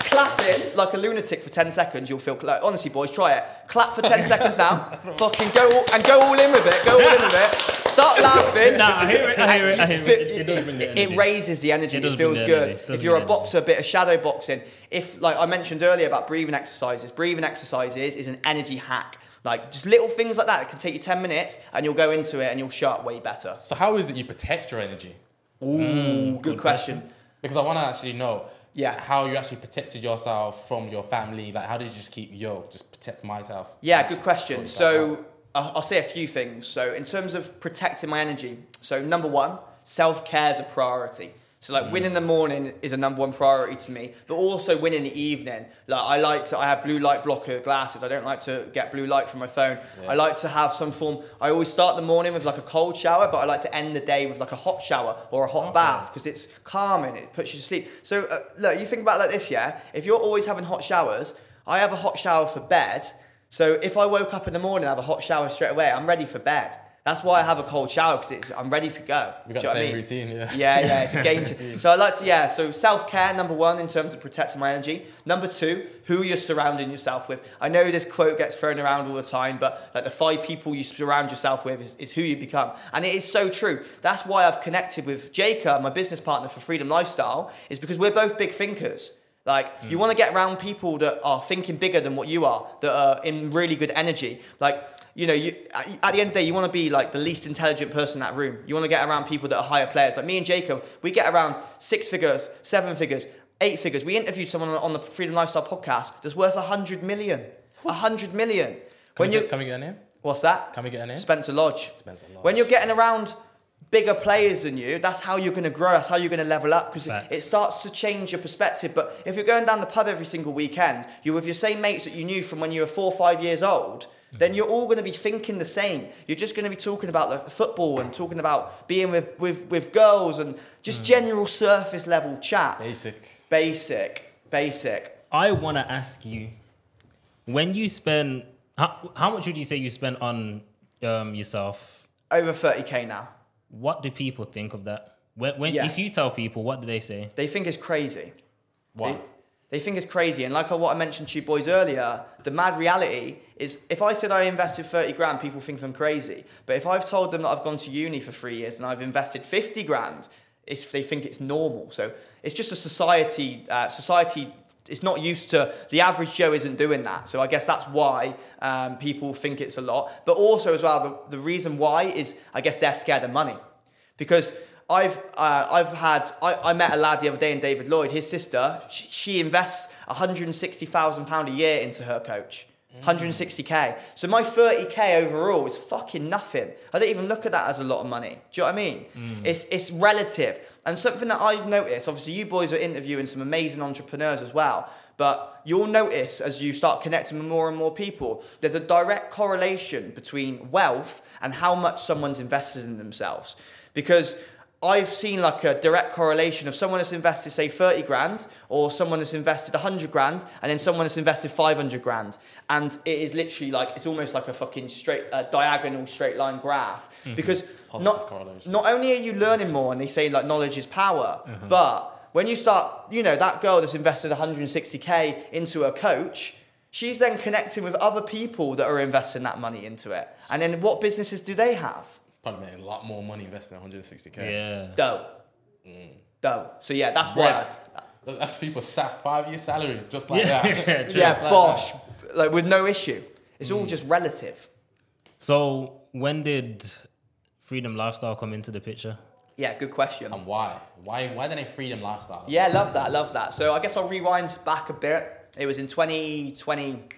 clapping like a lunatic for 10 seconds, you'll feel like, honestly, boys, try it. Clap for 10 seconds now. Fucking go all, and go all in with it. Go all in with it. Start laughing. Nah, I hear it, I hear it, I hear it. It, It- it does bring it raises the energy. It It, does bring feels the good. It If you're a boxer, a bit of shadow boxing. If, like I mentioned earlier about breathing exercises, breathing exercises is an energy hack. Like just little things like that. It can take you 10 minutes and you'll go into it and you'll shut way better. So how is it you protect your energy? Ooh, hmm, good, question. Because I want to actually know Yeah. how you actually protected yourself from your family. Like, how did you just keep yo, just protect myself? Yeah, good question. sort yourself. So I'll I'll say a few things. So in terms of protecting my energy, so number one, self care is a priority. So like winning the morning is a number one priority to me, but also winning the evening. Like I like to, I have blue light blocker glasses. I don't like to get blue light from my phone. Yeah. I like to have some form. I always start the morning with like a cold shower, but I like to end the day with like a hot shower or a hot bath because it's calming. It puts you to sleep. So uh, look, you think about it like this, yeah. If you're always having hot showers, I have a hot shower for bed. So if I woke up in the morning and have a hot shower straight away, I'm ready for bed. That's why I have a cold shower because I'm ready to go. We got the what I same mean? routine, yeah. Yeah, yeah, it's a game. so I like to, yeah. So self care, number one, in terms of protecting my energy. Number two, who you're surrounding yourself with. I know this quote gets thrown around all the time, but like the five people you surround yourself with is, is who you become, and it is so true. That's why I've connected with Jacob, my business partner for Freedom Lifestyle, is because we're both big thinkers. Like you hmm. want to get around people that are thinking bigger than what you are, that are in really good energy. Like you know, you, at at the end of the day, you want to be like the least intelligent person in that room. You want to get around people that are higher players. Like me and Jacob, we get around six figures, seven figures, eight figures. We interviewed someone on the Freedom Lifestyle podcast that's worth a hundred million. A hundred million. Can, When you can we get a name? what's that? Can we get a name? Spencer Lodge. Spencer Lodge. When you're getting around bigger players than you, that's how you're going to grow. That's how you're going to level up because it starts to change your perspective. But if you're going down the pub every single weekend, you're with your same mates that you knew from when you were four or five years old. Then you're all going to be thinking the same. You're just going to be talking about the football and talking about being with, with, with girls and just general surface level chat. Basic. Basic, basic. I want to ask you, when you spend, how, how much would you say you spend on um, yourself? Over 30k now. What do people think of that? When, when Yeah. if you tell people, what do they say? They think it's crazy. Why? They, they think it's crazy. And like what I mentioned to you boys earlier, the mad reality is if I said I invested 30 grand, people think I'm crazy. But if I've told them that I've gone to uni for three years and I've invested 50 grand, it's, they think it's normal. So it's just a society, uh, society it's not used to the average Joe isn't doing that. So I guess that's why um, people think it's a lot. But also as well, the, the reason why is I guess they're scared of money because I've uh, I've had I, I met a lad the other day in David Lloyd. His sister she, she invests 160 thousand pound a year into her coach. 160k. So my 30k overall is fucking nothing. I don't even look at that as a lot of money. Do you know what I mean? Mm. It's it's relative. And something that I've noticed, obviously you boys are interviewing some amazing entrepreneurs as well, but you'll notice as you start connecting with more and more people, there's a direct correlation between wealth and how much someone's invested in themselves. Because I've seen like a direct correlation of someone that's invested, say, 30 grand, or someone that's invested 100 grand, and then someone that's invested 500 grand. And it is literally like, it's almost like a fucking straight, uh, diagonal straight line graph. Because Positive not, not only are you learning more, and they say like knowledge is power, but when you start, you know, that girl that's invested 160k into a coach, she's then connecting with other people that are investing that money into it. And then what businesses do they have? Probably making a lot more money investing 160k. Yeah. Dough. Mm. Dough. So yeah, that's why. Bread. That's people's sa- five year salary, just like that. Yeah, Just yeah, like bosh. Like with no issue. It's all mm. just relative. So when did Freedom Lifestyle come into the picture? Yeah, good question. And why? Why? Why didn't they freedom lifestyle? Yeah, love that, love that. So I guess I'll rewind back a bit. It was in 2020.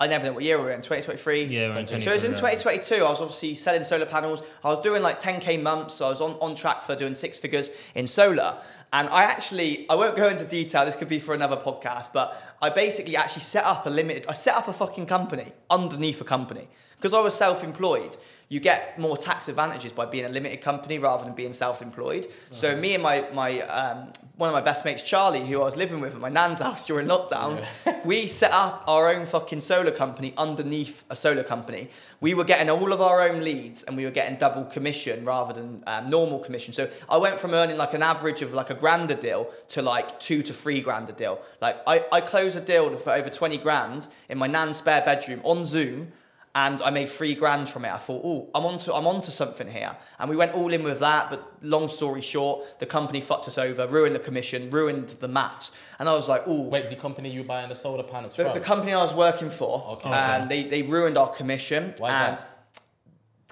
I never know what year we were in, 2023. Yeah, we're in So it was in 2022. I was obviously selling solar panels. I was doing like 10k months. So I was on, on track for doing six figures in solar. And I actually, I won't go into detail. This could be for another podcast. But I basically actually set up a limited. I set up a fucking company underneath a company because I was self-employed, you get more tax advantages by being a limited company rather than being self-employed. So me and my my um, one of my best mates, Charlie, who I was living with at my nan's house during lockdown, we set up our own fucking solar company underneath a solar company. We were getting all of our own leads and we were getting double commission rather than um, normal commission. So I went from earning like an average of like a grand a deal to like two to three grand a deal. Like I, I closed a deal for over 20 grand in my nan's spare bedroom on Zoom and I made three grand from it. I thought, oh, I'm onto I'm onto something here. And we went all in with that. But long story short, the company fucked us over, ruined the commission, ruined the maths. And I was like, oh, Wait, the company you buying the solar panels the, from? the company I was working for, Okay. um, they they ruined our commission Why and that?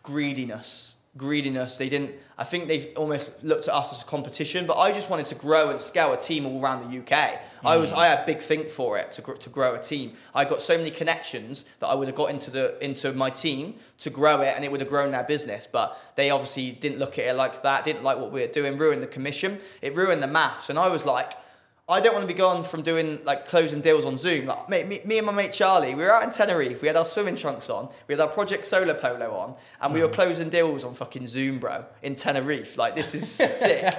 greediness. Greediness. They didn't. I think they almost looked at us as a competition. But I just wanted to grow and scale a team all around the UK. I was. Hmm. I had big think for it to gr- to grow a team. I got so many connections that I would have got into the into my team to grow it, and it would have grown their business. But they obviously didn't look at it like that. Didn't like what we were doing. Ruined the commission. It ruined the maths. And I was like. I don't want to be gone from doing like closing deals on Zoom. Like, mate, me, me and my mate Charlie, we were out in Tenerife. We had our swimming trunks on. We had our Project Solar Polo on, and we were closing deals on fucking Zoom, bro, in Tenerife. Like this is sick.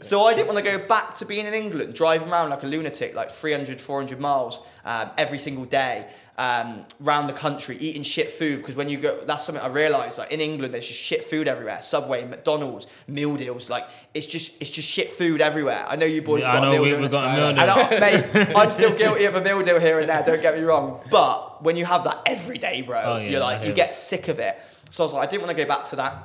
So I didn't want to go back to being in England, driving around like a lunatic, like 300, 400 miles um, every single day, um, around the country, eating shit food. Because when you go, that's something I realised. Like in England, there's just shit food everywhere. Subway, McDonald's, meal deals. Like it's just, it's just shit food everywhere. I know you boys Yeah, have I got know a meal we- deal. we've got a meal And deal. I, mate, I'm still guilty of a meal deal here and there. Don't get me wrong. But when you have that every day, bro, Oh, yeah, you're like, you get sick of it. So I was like, I didn't want to go back to that.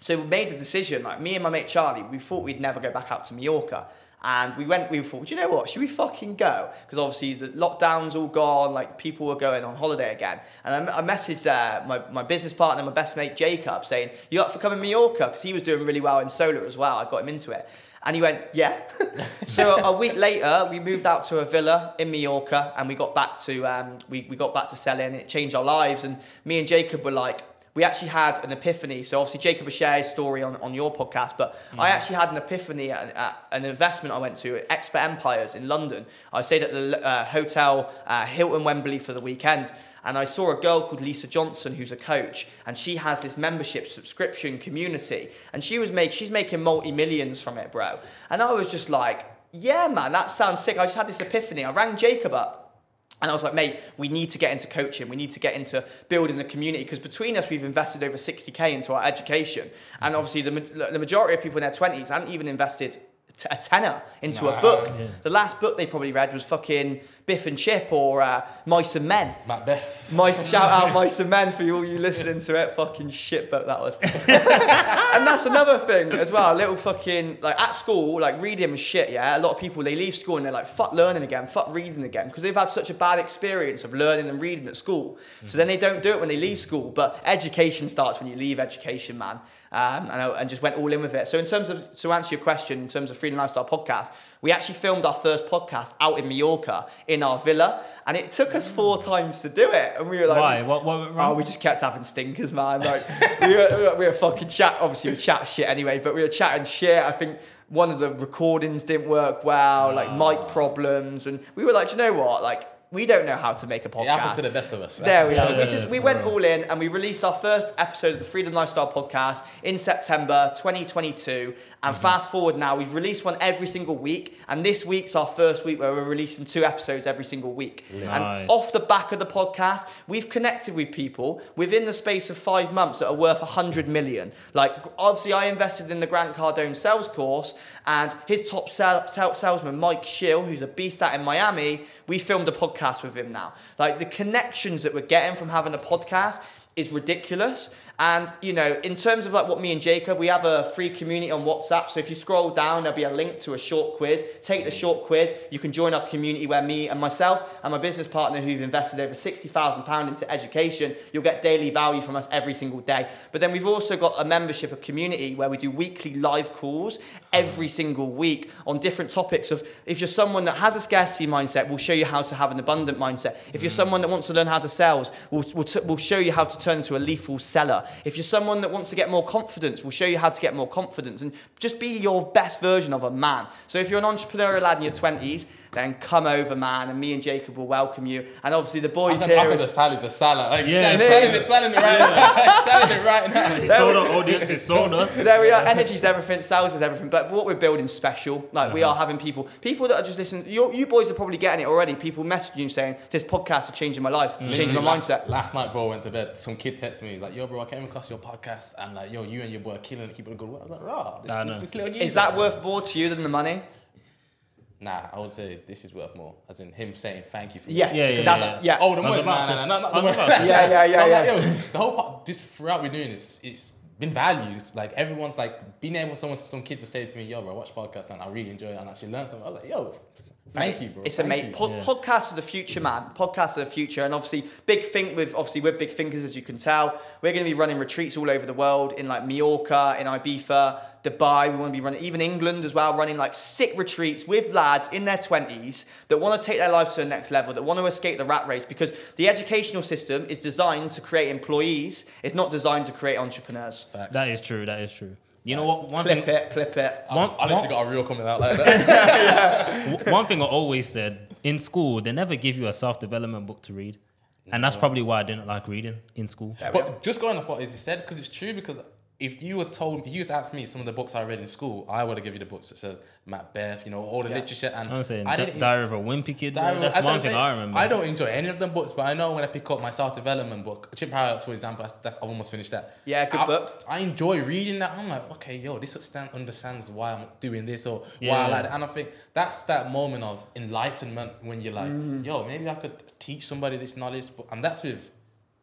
So we made the decision, like me and my mate Charlie, we thought we'd never go back out to Mallorca. And we went, we thought, you know what? Should we fucking go? Because obviously the lockdown's all gone, like people were going on holiday again. And I, I messaged uh, my, my business partner, my best mate Jacob, saying, You up for coming to Mallorca? Because he was doing really well in solar as well. I got him into it. And he went, Yeah. so a week later, we moved out to a villa in Mallorca and we got back to um, we, we got back to selling. It changed our lives. And me and Jacob were like, we actually had an epiphany. So obviously Jacob has shared his story on, on your podcast, but I actually had an epiphany at, at an investment I went to at Expert Empires in London. I stayed at the uh, hotel uh, Hilton Wembley for the weekend. And I saw a girl called Lisa Johnson, who's a coach, and she has this membership subscription community, and she was make she's making multi millions from it, bro. And I was just like, yeah, man, that sounds sick. I just had this epiphany. I rang Jacob up. And I was like, mate, we need to get into coaching. We need to get into building the community because between us, we've invested over 60k into our education. And obviously, the, the majority of people in their 20s hadn't even invested t- a tenner into a book. Yeah. The last book they probably read was fucking Biff and Chip or uh, Mice and Men. Macbeth. Mice, shout out Mice and Men for all you listening to it. Fucking shit book that was. and that's another thing as well. A little fucking like at school, like reading was shit. Yeah, a lot of people they leave school and they're like fuck learning again, fuck reading again, because they've had such a bad experience of learning and reading at school. So then they don't do it when they leave school. But education starts when you leave education, man. Um, and, I, and just went all in with it. So in terms of to answer your question, in terms of Freedom Lifestyle podcast, we actually filmed our first podcast out in Mallorca in our villa, and it took us four times to do it. And we were like, Why? What, what went Oh, wrong? we just kept having stinkers, man. Like we were, we were fucking chat. Obviously, we chat shit anyway, but we were chatting shit. I think one of the recordings didn't work well, like mic problems, and we were like, "Do you know what? Like, we don't know how to make a podcast. It happens to the best of us. There we are. We just we went all in and we released our first episode of the Freedom Lifestyle podcast in September 2022. And Mm-hmm. fast forward now, we've released one every single week, and this week's our first week where we're releasing two episodes every single week. Nice. And off the back of the podcast, we've connected with people within the space of five months that are worth 100 million. Like, obviously, I invested in the Grant Cardone sales course, and his top sal- salesman, Mike Schill, who's a beast out in Miami, we filmed a podcast with him now. Like, the connections that we're getting from having a podcast is ridiculous. And you know, in terms of like what me and Jacob, we have a free community on WhatsApp. So if you scroll down, there'll be a link to a short quiz. Take the short quiz. You can join our community where me and myself and my business partner, who've invested over sixty thousand pound into education, you'll get daily value from us every single day. But then we've also got a membership, a community where we do weekly live calls every single week on different topics. Of if you're someone that has a scarcity mindset, we'll show you how to have an abundant mindset. If you're mm. someone that wants to learn how to sell, we'll, we'll, t- we'll show you how to turn into a lethal seller. If you're someone that wants to get more confidence, we'll show you how to get more confidence and just be your best version of a man. So if you're an entrepreneurial lad in your 20s, then come over, man, and me and Jacob will welcome you. And obviously the I boys said here. after is- the salad is a salad. Like, Yeah. yeah, selling it, selling it right now. selling it right now. It's sold our audience, it's sold us. there we are. Energy's everything, sales is everything. But what we're building special. Like we uh-huh. are having people, people that are just listening. You, you boys are probably getting it already. People messaging you saying, "This podcast is changing my life, mm-hmm. changing my last, mindset." Last night, bro, I went to bed. Some kid texted me. He's like, "Yo, bro, I came across your podcast, and like, yo, you and your boy are killing it, keeping a good work." I was like, "Raw, this, this, this little Is that worth more to you than the money? Nah, I would say this is worth more. As in him saying thank you for Yes. Yeah, yeah, that's yeah. yeah. Oh, the I was Nah, nah, nah, not I the was money. about to Yeah, yeah, yeah, I'm yeah. like, yo, the whole part, this throughout we're doing is it's been valued. Like everyone's like being able someone some kid to say to me, "Yo, bro, I watch podcasts and I really enjoy it and actually learn something." I was like, "Yo, thank you, bro." It's thank amazing. you. Po- Podcasts are the future, man. Podcasts are the future, and obviously, big think with obviously we're big thinkers, as you can tell. We're going to be running retreats all over the world in like Mallorca, in Ibiza, Dubai. We want to be running even England as well, running like sick retreats with lads in their twenties that want to take their lives to the next level, that want to escape the rat race. Because the educational system is designed to create employees. It's not designed to create entrepreneurs. Facts. That is true, that is true. You know what? One Clip thing, it, clip it. one, I literally one, got a real coming out like that. one thing I always said in school, they never give you a self development book to read. And that's probably why I didn't like reading in school. But just going off what Izzy said, because it's true. Because if you were told, if you was to ask me some of the books I read in school, I would have given you the books that says Macbeth, you know, all the Yeah. literature. And I'm saying I didn't. Diary of a Wimpy Kid. Diary- That's as one I'm thing saying, I remember. I don't enjoy any of them books, but I know when I pick up my self development book, Chimp Paradox, for example, that's, that's, I've almost finished that. Yeah, good I, book. I enjoy reading that. I'm like, okay, yo, this understand, understands why I'm doing this or why I like that. And I think that's that moment of enlightenment when you're like, Mm-hmm. yo, maybe I could teach somebody this knowledge. But, and that's with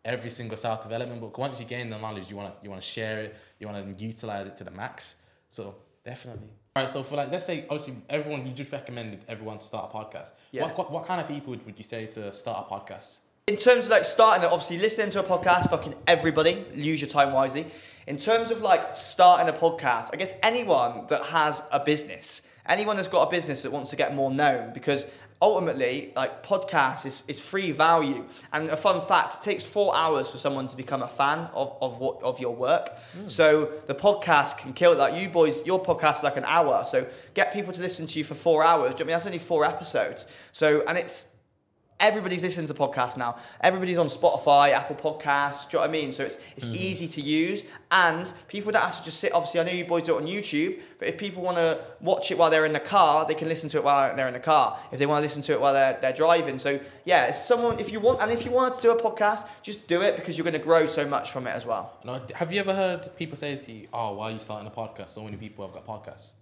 every single self development book. Once you gain the knowledge, you want to you want to share it, you want to utilize it to the max. So definitely. All right. So for like, let's say obviously everyone, you just recommended everyone to start a podcast. Yeah. What, what what kind of people would, would you say to start a podcast? In terms of like starting, it, obviously listening to a podcast, fucking everybody, use your time wisely. In terms of like starting a podcast, I guess anyone that has a business, anyone that's got a business that wants to get more known, because ultimately, like podcast is, is free value. And a fun fact, it takes four hours for someone to become a fan of, of what of your work. Hmm. So the podcast can kill. Like you boys, your podcast is like an hour. So get people to listen to you for four hours. Do you know I mean that's only four episodes. So and it's everybody's listening to podcasts now. Everybody's on Spotify, Apple Podcasts. Do you know what I mean? So it's it's mm. easy to use, and people don't have to just sit. Obviously, I know you boys do it on YouTube, but if people want to watch it while they're in the car, they can listen to it while they're in the car. If they want to listen to it while they're they're driving, so yeah, it's someone. If you want, and if you want to do a podcast, just do it because you're going to grow so much from it as well. You know, have you ever heard people say to you, "Oh, why are you starting a podcast? So many people have got podcasts."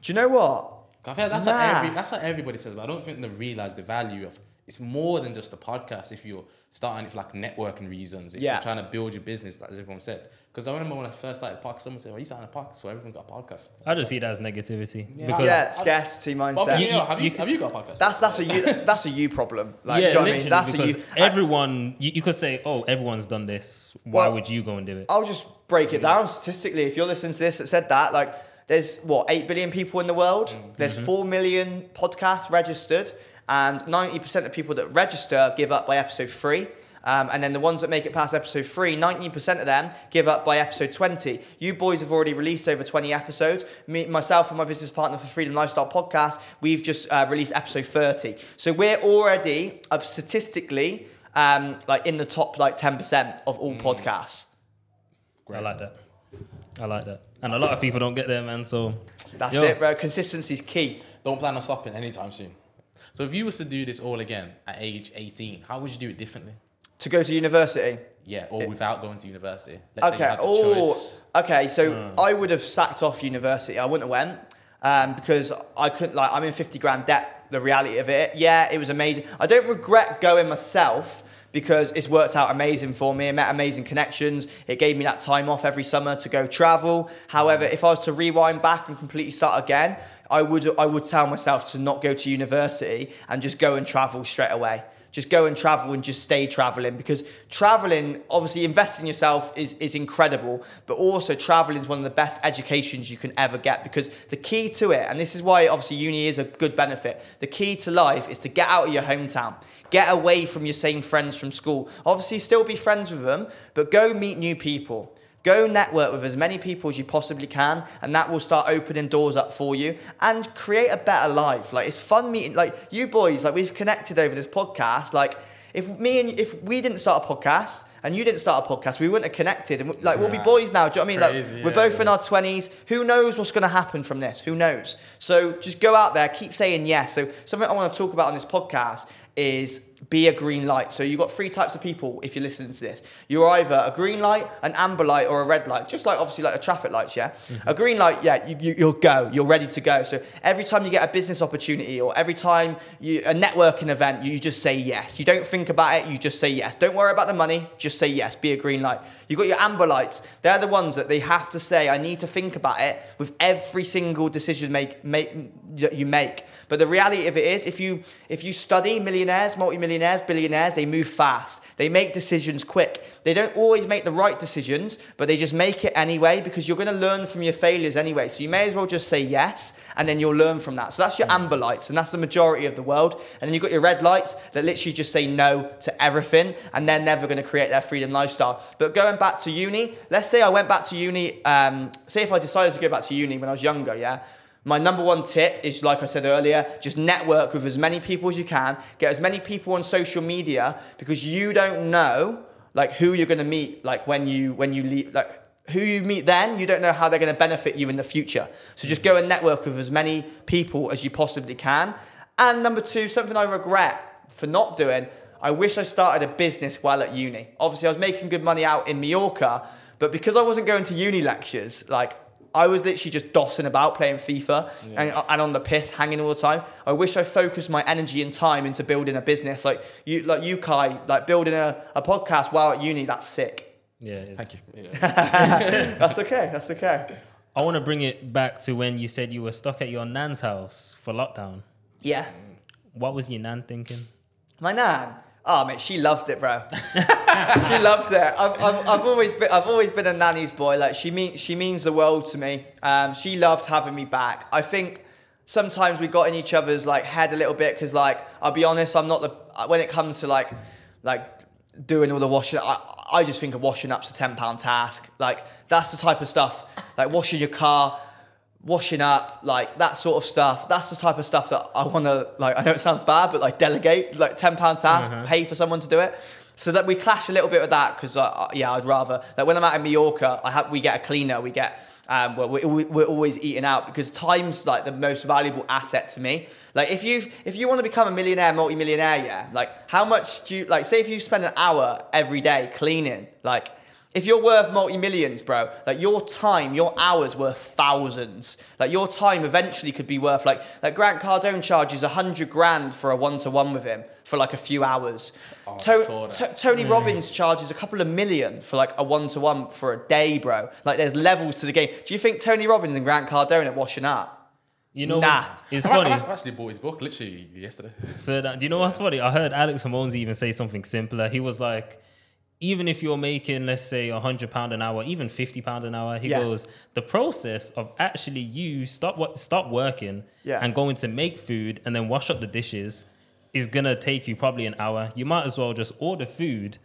Do you know what? I feel like that's Nah. what every, that's what everybody says, but I don't think they realize the value of. It's more than just a podcast. If you're starting it for like networking reasons, if Yeah. you're trying to build your business, like everyone said. Because I remember when I first started a podcast, someone said, "Oh, you starting a podcast?" So everyone's got a podcast. I just see that as negativity. Yeah. Because yeah, scarcity But mindset. you, know, have you, you- have you got a podcast? that's that's a you that's a you problem. Like, yeah, do you know what I mean? That's a because you. everyone, you, you could say, oh, everyone's done this. Why Well, would you go and do it? I'll just break it down statistically. If you're listening to this that said that, like, there's what, 8 billion people in the world? Mm. There's mm-hmm. 4 million podcasts registered, and 90% of people that register give up by episode 3. Um, and then the ones that make it past episode 3, 19% of them give up by episode 20. You boys have already released over 20 episodes. Me, myself and my business partner for Freedom Lifestyle Podcast, we've just uh, released episode 30. So we're already, uh, statistically, um, like in the top like 10% of all podcasts. I like that. I like that. And a lot of people don't get there, man. So That's Yo. it, bro. Consistency is key. Don't plan on stopping anytime soon. So if you was to do this all again at age 18, how would you do it differently? To go to university. Yeah, or without going to university. Let's say you Okay. had the Oh, choice. okay. So I would have sacked off university. I wouldn't have went um, because I couldn't. Like, I'm in 50 grand debt. The reality of it. Yeah, it was amazing. I don't regret going myself because it's worked out amazing for me. I met amazing connections. It gave me that time off every summer to go travel. However, if I was to rewind back and completely start again, I would I would tell myself to not go to university and just go and travel straight away. Just go and travel and just stay traveling because traveling, obviously, investing in yourself is, is incredible, but also traveling is one of the best educations you can ever get because the key to it, and this is why obviously uni is a good benefit, the key to life is to get out of your hometown, get away from your same friends from school. Obviously, still be friends with them, but go meet new people. Go network with as many people as you possibly can, and that will start opening doors up for you and create a better life. Like it's fun meeting, like you boys, like we've connected over this podcast. Like if me and if we didn't start a podcast and you didn't start a podcast, we wouldn't have connected. And like we'll be boys now. Do you know what I mean? crazy, like we're yeah, both yeah. in our twenties. Who knows what's going to happen from this? Who knows? So just go out there, keep saying yes. So something I want to talk about on this podcast is be a green light. So you've got three types of people if you're listening to this. You're either a green light, an amber light, or a red light. Just like obviously like a traffic lights, yeah. Mm-hmm. A green light, yeah, you, you, you'll go. You're ready to go. So every time you get a business opportunity or every time you a networking event, you just say yes. You don't think about it. You just say yes. Don't worry about the money. Just say yes. Be a green light. You've got your amber lights. They're the ones that they have to say. I need to think about it with every single decision make, make that you make. But the reality of it is, if you if you study millionaires, multimillionaires, billionaires, they move fast. They make decisions quick. They don't always make the right decisions, but they just make it anyway because you're going to learn from your failures anyway. So you may as well just say yes, and then you'll learn from that. So that's your amber lights, and that's the majority of the world. And then you've got your red lights that literally just say no to everything, and they're never going to create their freedom lifestyle. But going back to uni, let's say I went back to uni. Um, say if I decided to go back to uni when I was younger, yeah. My number one tip is, like I said earlier, just network with as many people as you can. Get as many people on social media because you don't know like who you're going to meet like when you when you leave like who you meet then you don't know how they're going to benefit you in the future. So just go and network with as many people as you possibly can. And number two something i regret for not doing i wish i started a business while at uni. Obviously i was making good money out in mallorca but because i wasn't going to uni lectures like I was literally just dossing about playing FIFA and, and on the piss, hanging all the time. I wish I focused my energy and time into building a business like you, like you, Kye, like building a, a podcast while at uni. That's sick. Yeah. Thank you. Yeah. That's okay. That's okay. I want to bring it back to when you said you were stuck at your nan's house for lockdown. Yeah. What was your nan thinking? My nan. Oh mate, she loved it, bro. she loved it. I've, I've, I've always been I've always been a nanny's boy. Like she mean she means the world to me. Um, she loved having me back. I think sometimes we got in each other's like head a little bit because like I'll be honest, I'm not the when it comes to like like doing all the washing. I, I just think of washing up's a ten pound task. Like that's the type of stuff like washing your car washing up, like that sort of stuff. That's the type of stuff that I want to like. I know it sounds bad, but like delegate, like ten pound task, pay for someone to do it. So that we clash a little bit with that because uh, yeah, I'd rather like when I'm out in Mallorca, I have we get a cleaner, we get. Um, well, we, we- we're always eating out because time's like the most valuable asset to me. Like if you if you want to become a millionaire, multi-millionaire, yeah, like how much do you like? Say if you spend an hour every day cleaning, like if you're worth multi-millions, bro, like your time, your hours worth thousands. Like your time eventually could be worth like like Grant Cardone charges a hundred grand for a one-to-one with him for like a few hours. Oh, I To- saw that. To- Tony mm. Robbins charges a couple of million for like a one-to-one for a day, bro. Like there's levels to the game. Do you think Tony Robbins and Grant Cardone are washing up? You know, Nah. it's, it's I've- funny. I've actually bought his book literally yesterday. So that, do you know what's funny? I heard Alex Ramones even say something simpler. He was like, even if you're making, let's say, a hundred pound an hour, even fifty pound an hour, he Yeah. goes, the process of actually you stop what stop working Yeah. and going to make food and then wash up the dishes is gonna take you probably an hour. You might as well just order food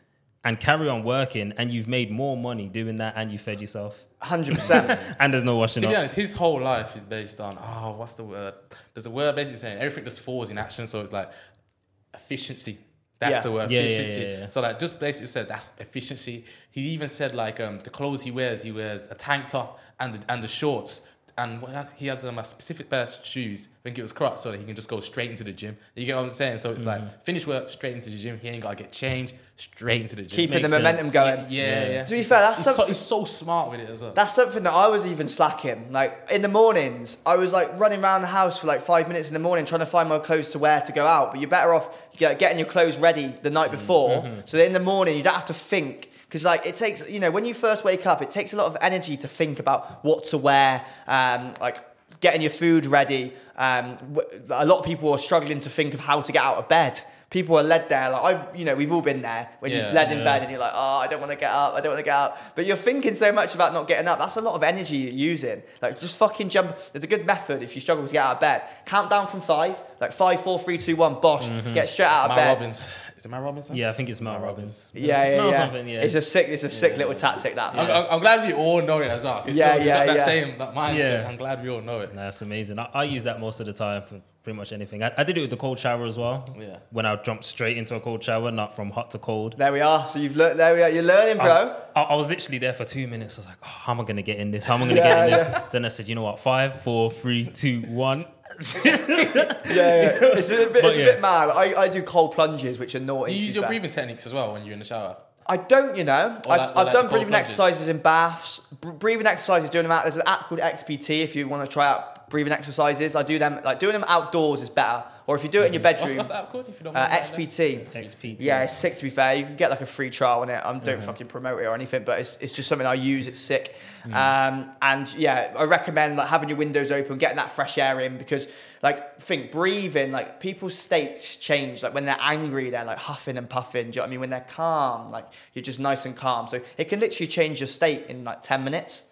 and carry on working, and you've made more money doing that, and you fed yourself, Hundred percent. and there's no washing up. To be up. honest, his whole life is based on oh, what's the word? There's a word basically saying everything just falls in action. So it's like efficiency. That's Yeah. the word. Yeah, yeah, efficiency. yeah, yeah. So like just basically said that's efficiency. He even said like um, the clothes he wears, he wears a tank top and the, and the shorts. And when he has um, a specific pair of shoes, I think it was Crocs, so that he can just go straight into the gym. You get what I'm saying? So it's Mm-hmm. like finish work, straight into the gym. He ain't got to get changed, straight into the gym. Keeping the momentum sense. going. yeah, yeah, To be fair, that's he's so, something- he's so smart with it as well. That's something that I was even slacking. Like in the mornings, I was like running around the house for like five minutes in the morning trying to find my clothes to wear to go out. But you're better off getting your clothes ready the night before, so that in the morning you don't have to think. Because like it takes, you know, when you first wake up, it takes a lot of energy to think about what to wear, um, like getting your food ready. Um, a lot of people are struggling to think of how to get out of bed. People are led there. Like I've, you know, we've all been there when Yeah, you've led in yeah. bed and you're like, oh, I don't want to get up. I don't want to get up. But you're thinking so much about not getting up. That's a lot of energy you're using. Like just fucking jump. There's a good method if you struggle to get out of bed. Count down from five. Like five, four, three, two, one. Bosh. Get straight out of Man bed. Robbins. Is it Matt Robinson? Yeah, I think it's Mel Mel Robbins. Yeah, yeah, Mel yeah. something, yeah. It's a sick, it's a sick little tactic that. I'm. I'm, I'm glad we all know it as well. It's Yeah, so, we yeah, got that yeah. same that mindset. Yeah. I'm glad we all know it. Nah, That's amazing. I, I use that most of the time for pretty much anything. I, I did it with the cold shower as well. Yeah. When I jumped straight into a cold shower, not from hot to cold. There we are. So you've learned. There we are. You're learning, bro. Um, I, I was literally there for two minutes. I was like, oh, how am I going to get in this? How am I going to Yeah, get in this? Then I said, you know what? Five, four, three, two, one. Yeah, yeah. It's a bit, it's yeah. a bit mad. I, I do cold plunges, which are naughty. Do you use your breathing techniques as well when you're in the shower? I don't, you know. Or I've, like- I've like done breathing plunges. exercises in baths. Breathing exercises, doing them out. There's an app called XPT if you want to try out breathing exercises. I do them, like doing them outdoors is better. Or if you do it in your bedroom, what's that called? If you don't uh, mind that? XPT. XPT. Yeah, it's sick to be fair. You can get like a free trial on it. I don't fucking promote it or anything, but it's, it's just something I use. It's sick. Um, and yeah, I recommend like having your windows open, getting that fresh air in because like think breathing, like people's states change. Like when they're angry, they're like huffing and puffing. Do you know what I mean? When they're calm, like you're just nice and calm. So it can literally change your state in like 10 minutes.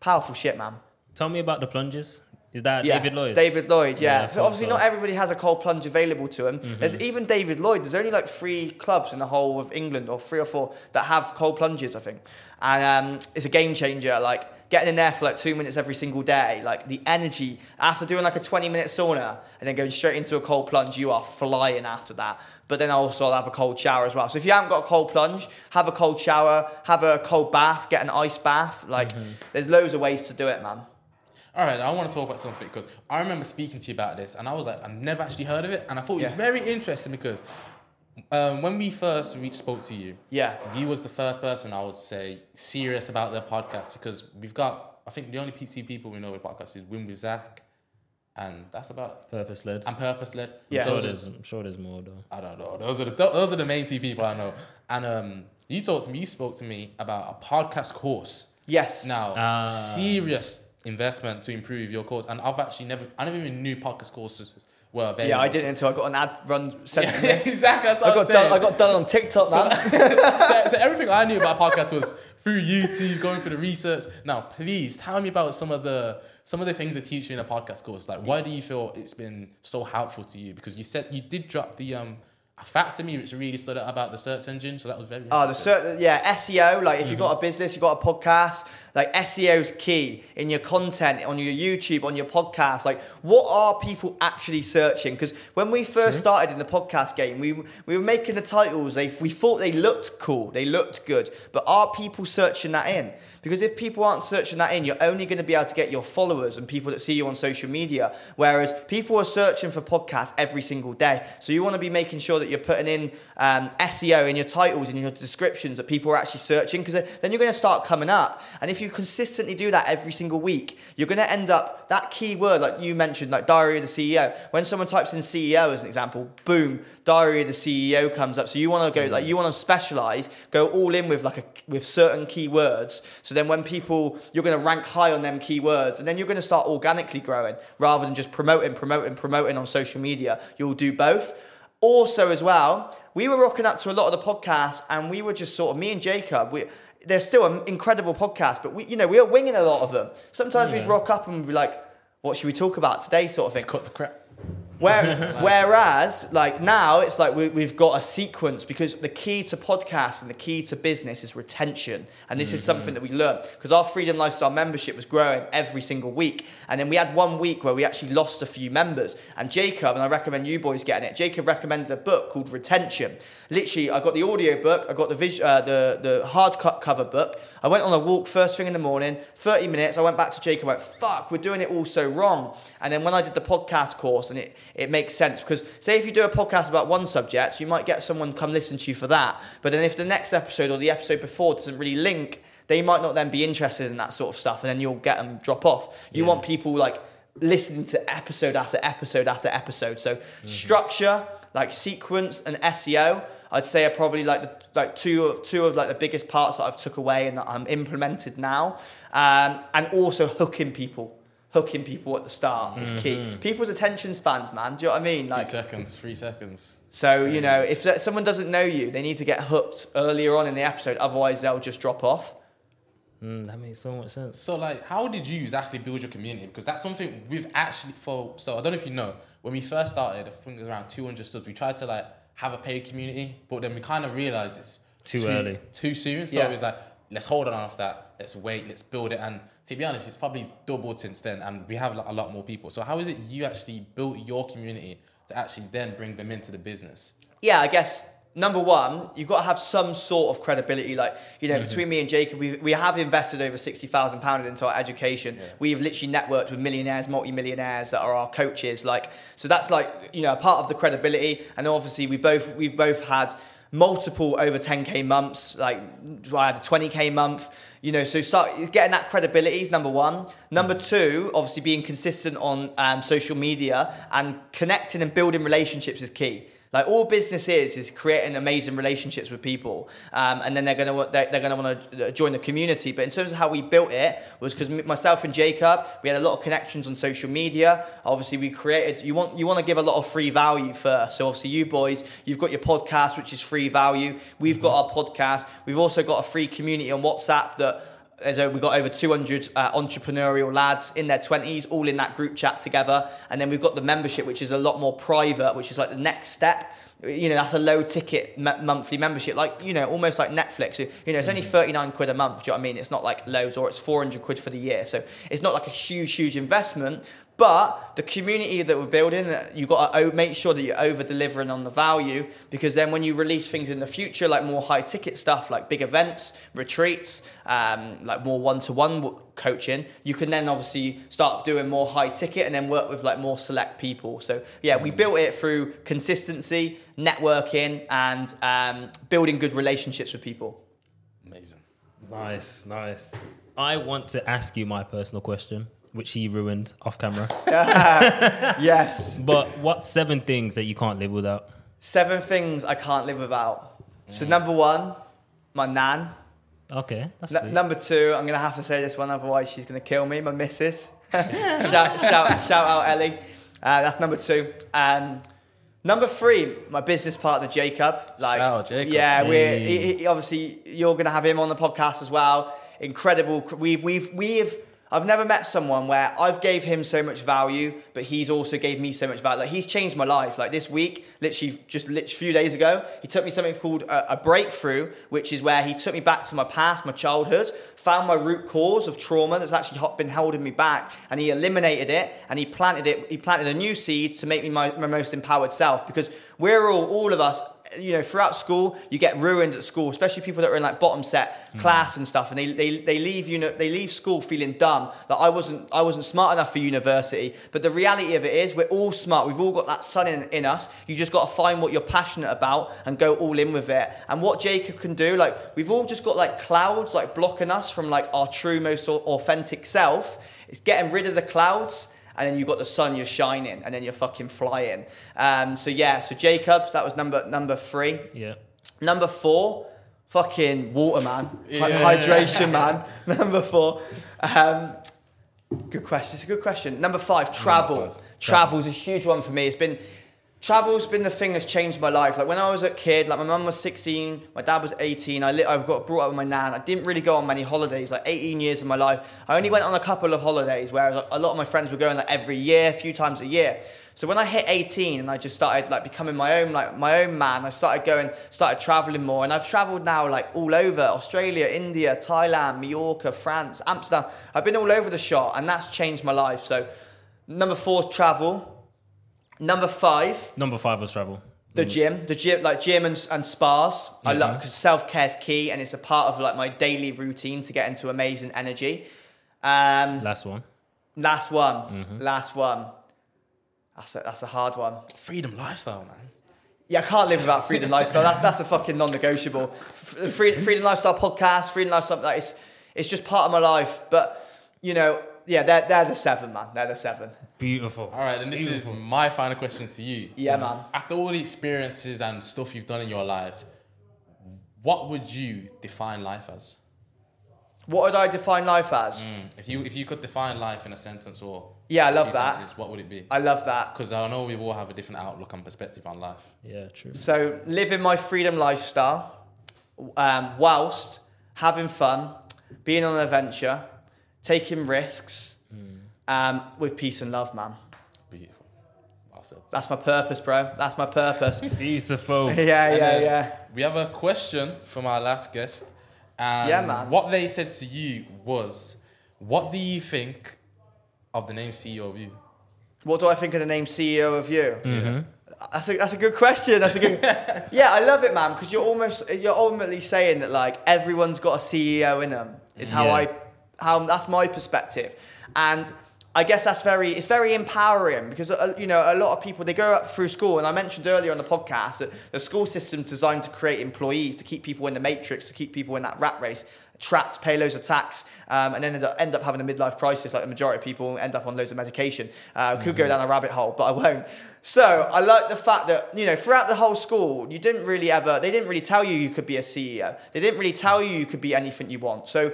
Powerful shit, man. Tell me about the plunges. Is that Yeah, David Lloyd? David Lloyd, yeah. Yeah, so obviously so. Mm-hmm. not everybody has a cold plunge available to them. There's even David Lloyd. There's only like three clubs in the whole of England, or three or four that have cold plunges, I think. And um, it's a game changer. Like getting in there for like two minutes every single day. Like the energy after doing like a 20 minute sauna and then going straight into a cold plunge, you are flying after that. But then also I'll have a cold shower as well. So if you haven't got a cold plunge, have a cold shower, have a cold bath, get an ice bath. Like Mm-hmm. there's loads of ways to do it, man. All right, I want to talk about something because I remember speaking to you about this, and I was like, I've never actually heard of it, and I thought it Yeah. was very interesting because um, when we first reached, spoke to you, Yeah. you was the first person I would say serious about the podcast because we've got, I think the only PC people we know with podcasts is Win with Zach, and that's about Purpose led. and purpose led. Yeah. I'm sure are- there's, I'm sure there's more though. I don't know. Those are the those are the main two people I know. And um, you talked to me. You spoke to me about a podcast course. Yes. Now, Ah. serious investment to improve your course. And I've actually never, I never even knew podcast courses were available. Yeah, I didn't until I got an ad run sent to me. Yeah, exactly. That's I got saying. done. I got done on TikTok, man. so, so everything I knew about podcast was through YouTube, going through the research. Now, please tell me about some of the some of the things they teach you in a podcast course. Like, why do you feel it's been so helpful to you? Because you said you did drop the um a fact to me which really stood out about the search engine. So that was very. Oh, the certain yeah SEO. Like if you've Mm-hmm. got a business, you've got a podcast. Like SEO is key in your content, on your YouTube, on your podcast. Like what are people actually searching? Because when we first started in the podcast game, we we were making the titles. They we thought they looked cool, they looked good, but are people searching that in? Because if people aren't searching that in, you're only going to be able to get your followers and people that see you on social media. Whereas people are searching for podcasts every single day. So you want to be making sure that you're putting in um, SEO in your titles, in your descriptions that people are actually searching, because then you're going to start coming up. And if you consistently do that every single week, you're going to end up that keyword, like you mentioned, like diary of the CEO. When someone types in CEO as an example, boom, diary of the CEO comes up. So you want to go like you want to specialize, go all in with like a with certain keywords. Then when people you're going to rank high on them keywords, and then you're going to start organically growing rather than just promoting, promoting, promoting on social media. You'll do both. Also, as well, we were rocking up to a lot of the podcasts, and we were just sort of me and Jacob. We they're still an incredible podcast, but we you know we are winging a lot of them. Sometimes we'd rock up and we'd be like, "What should we talk about today?" Sort of thing. Let's cut the crap. Where, whereas, like now, it's like we, we've got a sequence because the key to podcast and the key to business is retention, and this is something that we learned because our Freedom Lifestyle membership was growing every single week, and then we had one week where we actually lost a few members. And Jacob, and I recommend you boys getting it. Jacob recommended a book called Retention. Literally, I got the audio book, I got the vis- uh, the the hard cut cover book. I went on a walk first thing in the morning, thirty minutes. I went back to Jacob, and went, "Fuck, we're doing it all so wrong." And then when I did the podcast course, and it it makes sense because say if you do a podcast about one subject, you might get someone come listen to you for that. But then if the next episode or the episode before doesn't really link, they might not then be interested in that sort of stuff, and then you'll get them drop off. You want people like listening to episode after episode after episode. So structure, like sequence and SEO, I'd say are probably like the like two of two of like the biggest parts that I've took away and that I'm implemented now. Um, and also hooking people. Hooking people at the start is key. People's attention spans, man. Do you know what I mean? Like, Two seconds, three seconds. so you know, if someone doesn't know you, they need to get hooked earlier on in the episode. Otherwise, they'll just drop off. Mm, that makes so much sense. So like, how did you exactly build your community? Because that's something we've actually for. So I don't know if you know when we first started. I think it was around 200 subs. We tried to like have a paid community, but then we kind of realized it's Too early. too soon. So Yeah. it was like, let's hold on off that. Let's wait. Let's build it. And to be honest, it's probably doubled since then, and we have like, a lot more people. So how is it you actually built your community to actually then bring them into the business? yeah, I guess number one, you've got to have some sort of credibility. Like, you know, mm-hmm. between me and Jacob, we we have invested over sixty thousand pounds into our education. We've literally networked with millionaires, multi-millionaires that are our coaches. Like, so that's like you know a part of the credibility. And obviously, we both we've both had multiple over 10k months like i had a 20k month you know so start getting that credibility is number one. Number two obviously being consistent on um, social media and connecting and building relationships is key like all business is is creating amazing relationships with people, um, and then they're gonna they're, they're gonna want to join the community. But in terms of how we built it was because myself and Jacob we had a lot of connections on social media. Obviously, we created you want you want to give a lot of free value first. So obviously, you boys you've got your podcast which is free value. We've got our podcast. We've also got a free community on WhatsApp that there's a, we've got over 200 uh, entrepreneurial lads in their 20s all in that group chat together. And then we've got the membership which is a lot more private which is like the next step. You know that's a low ticket m- monthly membership like you know almost like netflix. You know it's only 39 quid a month do you know what i mean? It's not like loads or it's 400 quid for the year. So it's not like a huge huge investment but the community that we're building, you've got to make sure that you're over delivering on the value because then when you release things in the future, like more high ticket stuff, like big events, retreats, um, like more one to one coaching, you can then obviously start doing more high ticket and then work with like more select people. So yeah, we built it through consistency, networking, and um, building good relationships with people. Amazing. Nice, nice. I want to ask you my personal question, which he ruined off camera. Yes. but what seven things that you can't live without? Seven things I can't live without. So number one, my nan. Okay, that's N- sweet. number two, I'm gonna have to say this one, otherwise she's gonna kill me. My missus. shout, shout, shout out Ellie. Uh, that's number two. Um, number three, my business partner Jacob. Like, Shout out Jacob. yeah, we're he, he- obviously you're gonna have him on the podcast as well. Incredible. We've we've we've. I've never met someone where I've gave him so much value, but he's also gave me so much value. Like he's changed my life. Like this week, literally just lit- a few days ago, he took me something called a, a breakthrough, which is where he took me back to my past, my childhood, found my root cause of trauma that's actually been holding me back, and he eliminated it and he planted it. He planted a new seed to make me my, my most empowered self. Because we're all, all of us, you know, throughout school, you get ruined at school, especially people that are in like bottom set mm. class and stuff, and they, they, they leave you know, they leave school feeling dumb. That I wasn't I wasn't smart enough for university. But the reality of it is, we're all smart. We've all got that sun in, in us. You just got to find what you're passionate about and go all in with it. And what Jacob can do, like we've all just got like clouds like blocking us from like our true most authentic self. It's getting rid of the clouds and then you've got the sun, you're shining, and then you're fucking flying. Um, so yeah, so Jacob, that was number number three. Yeah. Number four, fucking water man, Hy- Yeah. hydration man. Number four, um, good question. It's a good question. Number five, travel. Travel's a huge one for me. It's been travel's been the thing that's changed my life. Like when I was a kid, like my mum was 16, my dad was 18. I li- I got brought up with my nan. I didn't really go on many holidays. Like 18 years of my life, I only went on a couple of holidays. Whereas a lot of my friends were going like every year, a few times a year. So when I hit 18 and I just started like becoming my own like my own man, I started going, started traveling more, and I've traveled now like all over Australia, India, Thailand, Mallorca, France, Amsterdam. I've been all over the shot, and that's changed my life. So number four is travel. Number five, Number five was travel. the mm. gym, the gym, like gym and, and spas. I love because mm-hmm. self care is key, and it's a part of like my daily routine to get into amazing energy. Um, Last one. last one, mm-hmm. last one. That's a, that's a hard one. Freedom lifestyle, man. Yeah, I can't live without freedom lifestyle. That's that's a fucking non-negotiable. F- Freedom, freedom lifestyle podcast, freedom lifestyle. Like it's it's just part of my life. But you know, yeah, they're they're the seven, man. They're the seven. Beautiful. All right, and this is my final question to you. Yeah, man. After all the experiences and stuff you've done in your life, what would you define life as? What would I define life as? If you if you could define life in a sentence or Yeah, I love that. sentences, what would it be? I love that. Because I know we all have a different outlook and perspective on life. Yeah, true. So living my freedom lifestyle, um, whilst having fun, being on an adventure, taking risks, um, with peace and love, man. Beautiful. I said. That's my purpose, bro. That's my purpose. Beautiful. yeah, And yeah, yeah. We have a question from our last guest. And Yeah, man. What they said to you was, what do you think of the name CEO of you? What do I think of the name CEO of you? Mm-hmm. That's a that's a good question. That's a good. yeah, I love it, man, because you're almost you're ultimately saying that like everyone's got a CEO in them. Is how Yeah. I how that's my perspective, and I guess that's very it's very empowering because uh, you know a lot of people they go up through school, and I mentioned earlier on the podcast that the school system's designed to create employees to keep people in the matrix, to keep people in that rat race. Trapped, pay loads of tax, um, and then end up, end up having a midlife crisis. Like the majority of people end up on loads of medication. Uh, Could go down a rabbit hole, but I won't. So I like the fact that you know throughout the whole school, you didn't really ever. They didn't really tell you you could be a CEO. They didn't really tell you you could be anything you want. So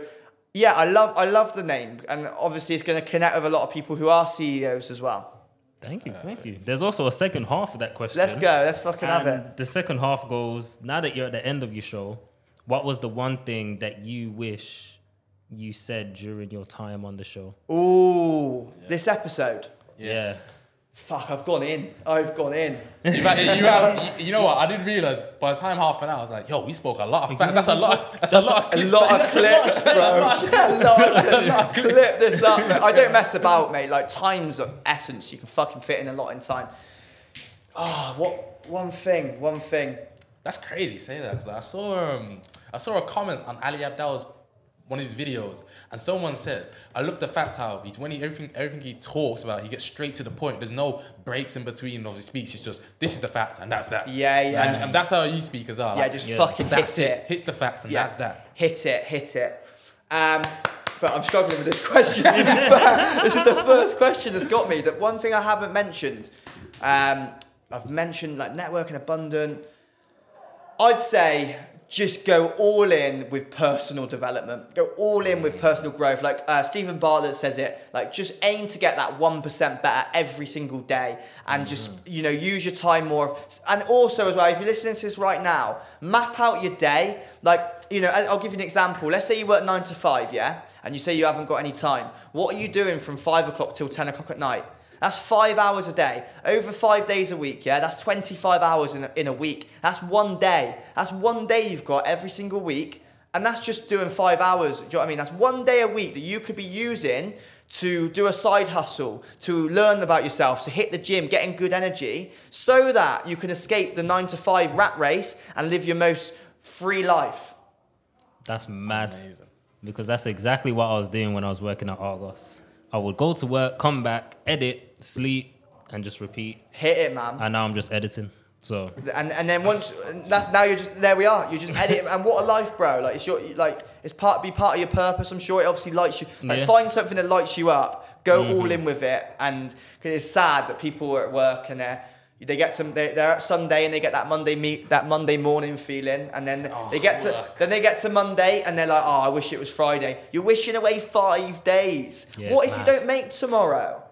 yeah, I love I love the name, and obviously it's going to connect with a lot of people who are CEOs as well. Thank you, thank you. There's also a second half of that question. Let's go. Let's fucking have And it. the second half goes, now that you're at the end of your show, what was the one thing that you wish you said during your time on the show? Ooh, this episode. Yes. Fuck, I've gone in. I've gone in. You, you, you, you know what? I didn't realize by the time half an hour, I was like, yo, we spoke a lot of facts. That's a lot. That's a lot. A lot of clips. clips, bro. A lot of clips. Clip this up. mate. I don't mess about, mate. Like time's of essence. You can fucking fit in a lot in time. Oh, what? One thing. One thing. That's crazy. Say that 'cause I saw um, I saw a comment on Ali Abdaal's one of his videos, and someone said, "I love the fact how he, when he everything everything he talks about, he gets straight to the point. There's no breaks in between of his speech. It's just this is the fact, and that's that. Yeah, yeah. And, and that's how you speakers are. well. Yeah, Like, just Yeah. fucking that's hit it. it. Hits the facts, and Yeah. that's that. Hit it, hit it. Um, but I'm struggling with this question. To be fair. This is the first question that's got me. That one thing I haven't mentioned. Um, I've mentioned like networking abundant. I'd say just go all in with personal development. Go all in with personal growth. Like uh, Steven Bartlett says it. Like just aim to get that one percent better every single day, and just you know use your time more. And also as well, if you're listening to this right now, map out your day. Like you know, I'll give you an example. Let's say you work nine to five, yeah, and you say you haven't got any time. What are you doing from five o'clock till ten o'clock at night? That's five hours a day, over five days a week. Yeah, that's 25 hours in a, in a week. That's one day. That's one day you've got every single week. And that's just doing five hours. Do you know what I mean? That's one day a week that you could be using to do a side hustle, to learn about yourself, to hit the gym, getting good energy, so that you can escape the nine to five rat race and live your most free life. That's mad. Amazing. Because that's exactly what I was doing when I was working at Argos. I would go to work, come back, edit, sleep, and just repeat. Hit it, man. And now I'm just editing. So And and then once that now you're just there we are. You just edit and what a life, bro. Like it's your like it's part be part of your purpose. I'm sure it obviously lights you. Like Yeah. find something that lights you up. Go mm-hmm. all in with it. And cause it's sad that people are at work and they're they get to they- they're at Sunday and they get that Monday meet that Monday morning feeling and then Oh, they get to work. then they get to Monday and they're like oh I wish it was Friday. You're wishing away five days. Yeah, what if it's you don't make tomorrow?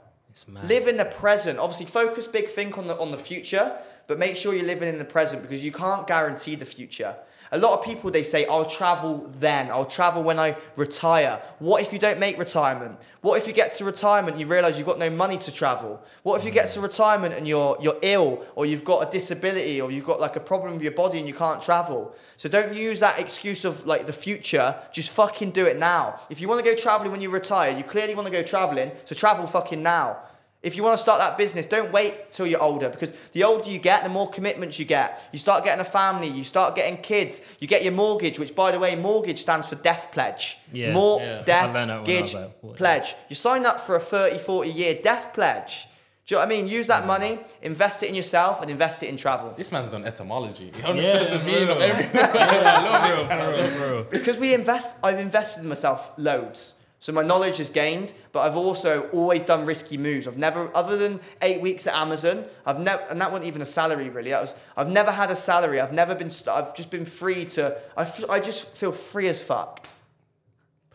Live in the present. Obviously, focus big, think on the on the future, but make sure you're living in the present because you can't guarantee the future. A lot of people they say, "I'll travel then. I'll travel when I retire." What if you don't make retirement? What if you get to retirement and you realize you've got no money to travel? What if you get to retirement and you're you're ill or you've got a disability or you've got like a problem with your body and you can't travel? So don't use that excuse of like the future. Just fucking do it now. If you want to go traveling when you retire, you clearly want to go traveling, so travel fucking now. If you want to start that business, don't wait till you're older because the older you get, the more commitments you get. You start getting a family, you start getting kids, you get your mortgage, which by the way, mortgage stands for death pledge. Yeah. More Yeah. death I learned that when I was gauge pledge. You sign up for a 30, 40 year death pledge. Do you know what I mean? Use that money, invest it in yourself, and invest it in travel. This man's done etymology. He understands the meaning of everything. bro, bro, bro. because we invest i've invested in myself loads so my knowledge is gained but i've also always done risky moves. I've never other than eight weeks at amazon i've never and that wasn't even a salary really. That was i've never had a salary. I've never been i've just been free to I, I just feel free as fuck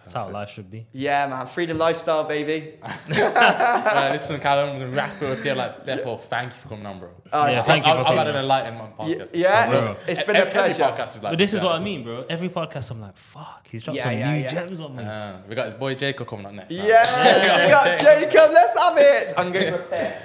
That's how life should be. yeah man freedom lifestyle baby Uh, listen, Callum, I'm gonna wrap it up here. Like, therefore, thank you for coming on, bro. Oh, Yeah, it's- thank you I've, for I've had coming. an enlightenment Y- podcast. yeah Bro. it's, it's been Every- a pleasure Every podcast is like But this is what I mean, bro. Every podcast, I'm like, fuck, he's dropped Yeah, some yeah, new yeah. gems on me. Uh, we got his boy Jacob coming up next. yeah, we got jacob let's have it i'm going to prepare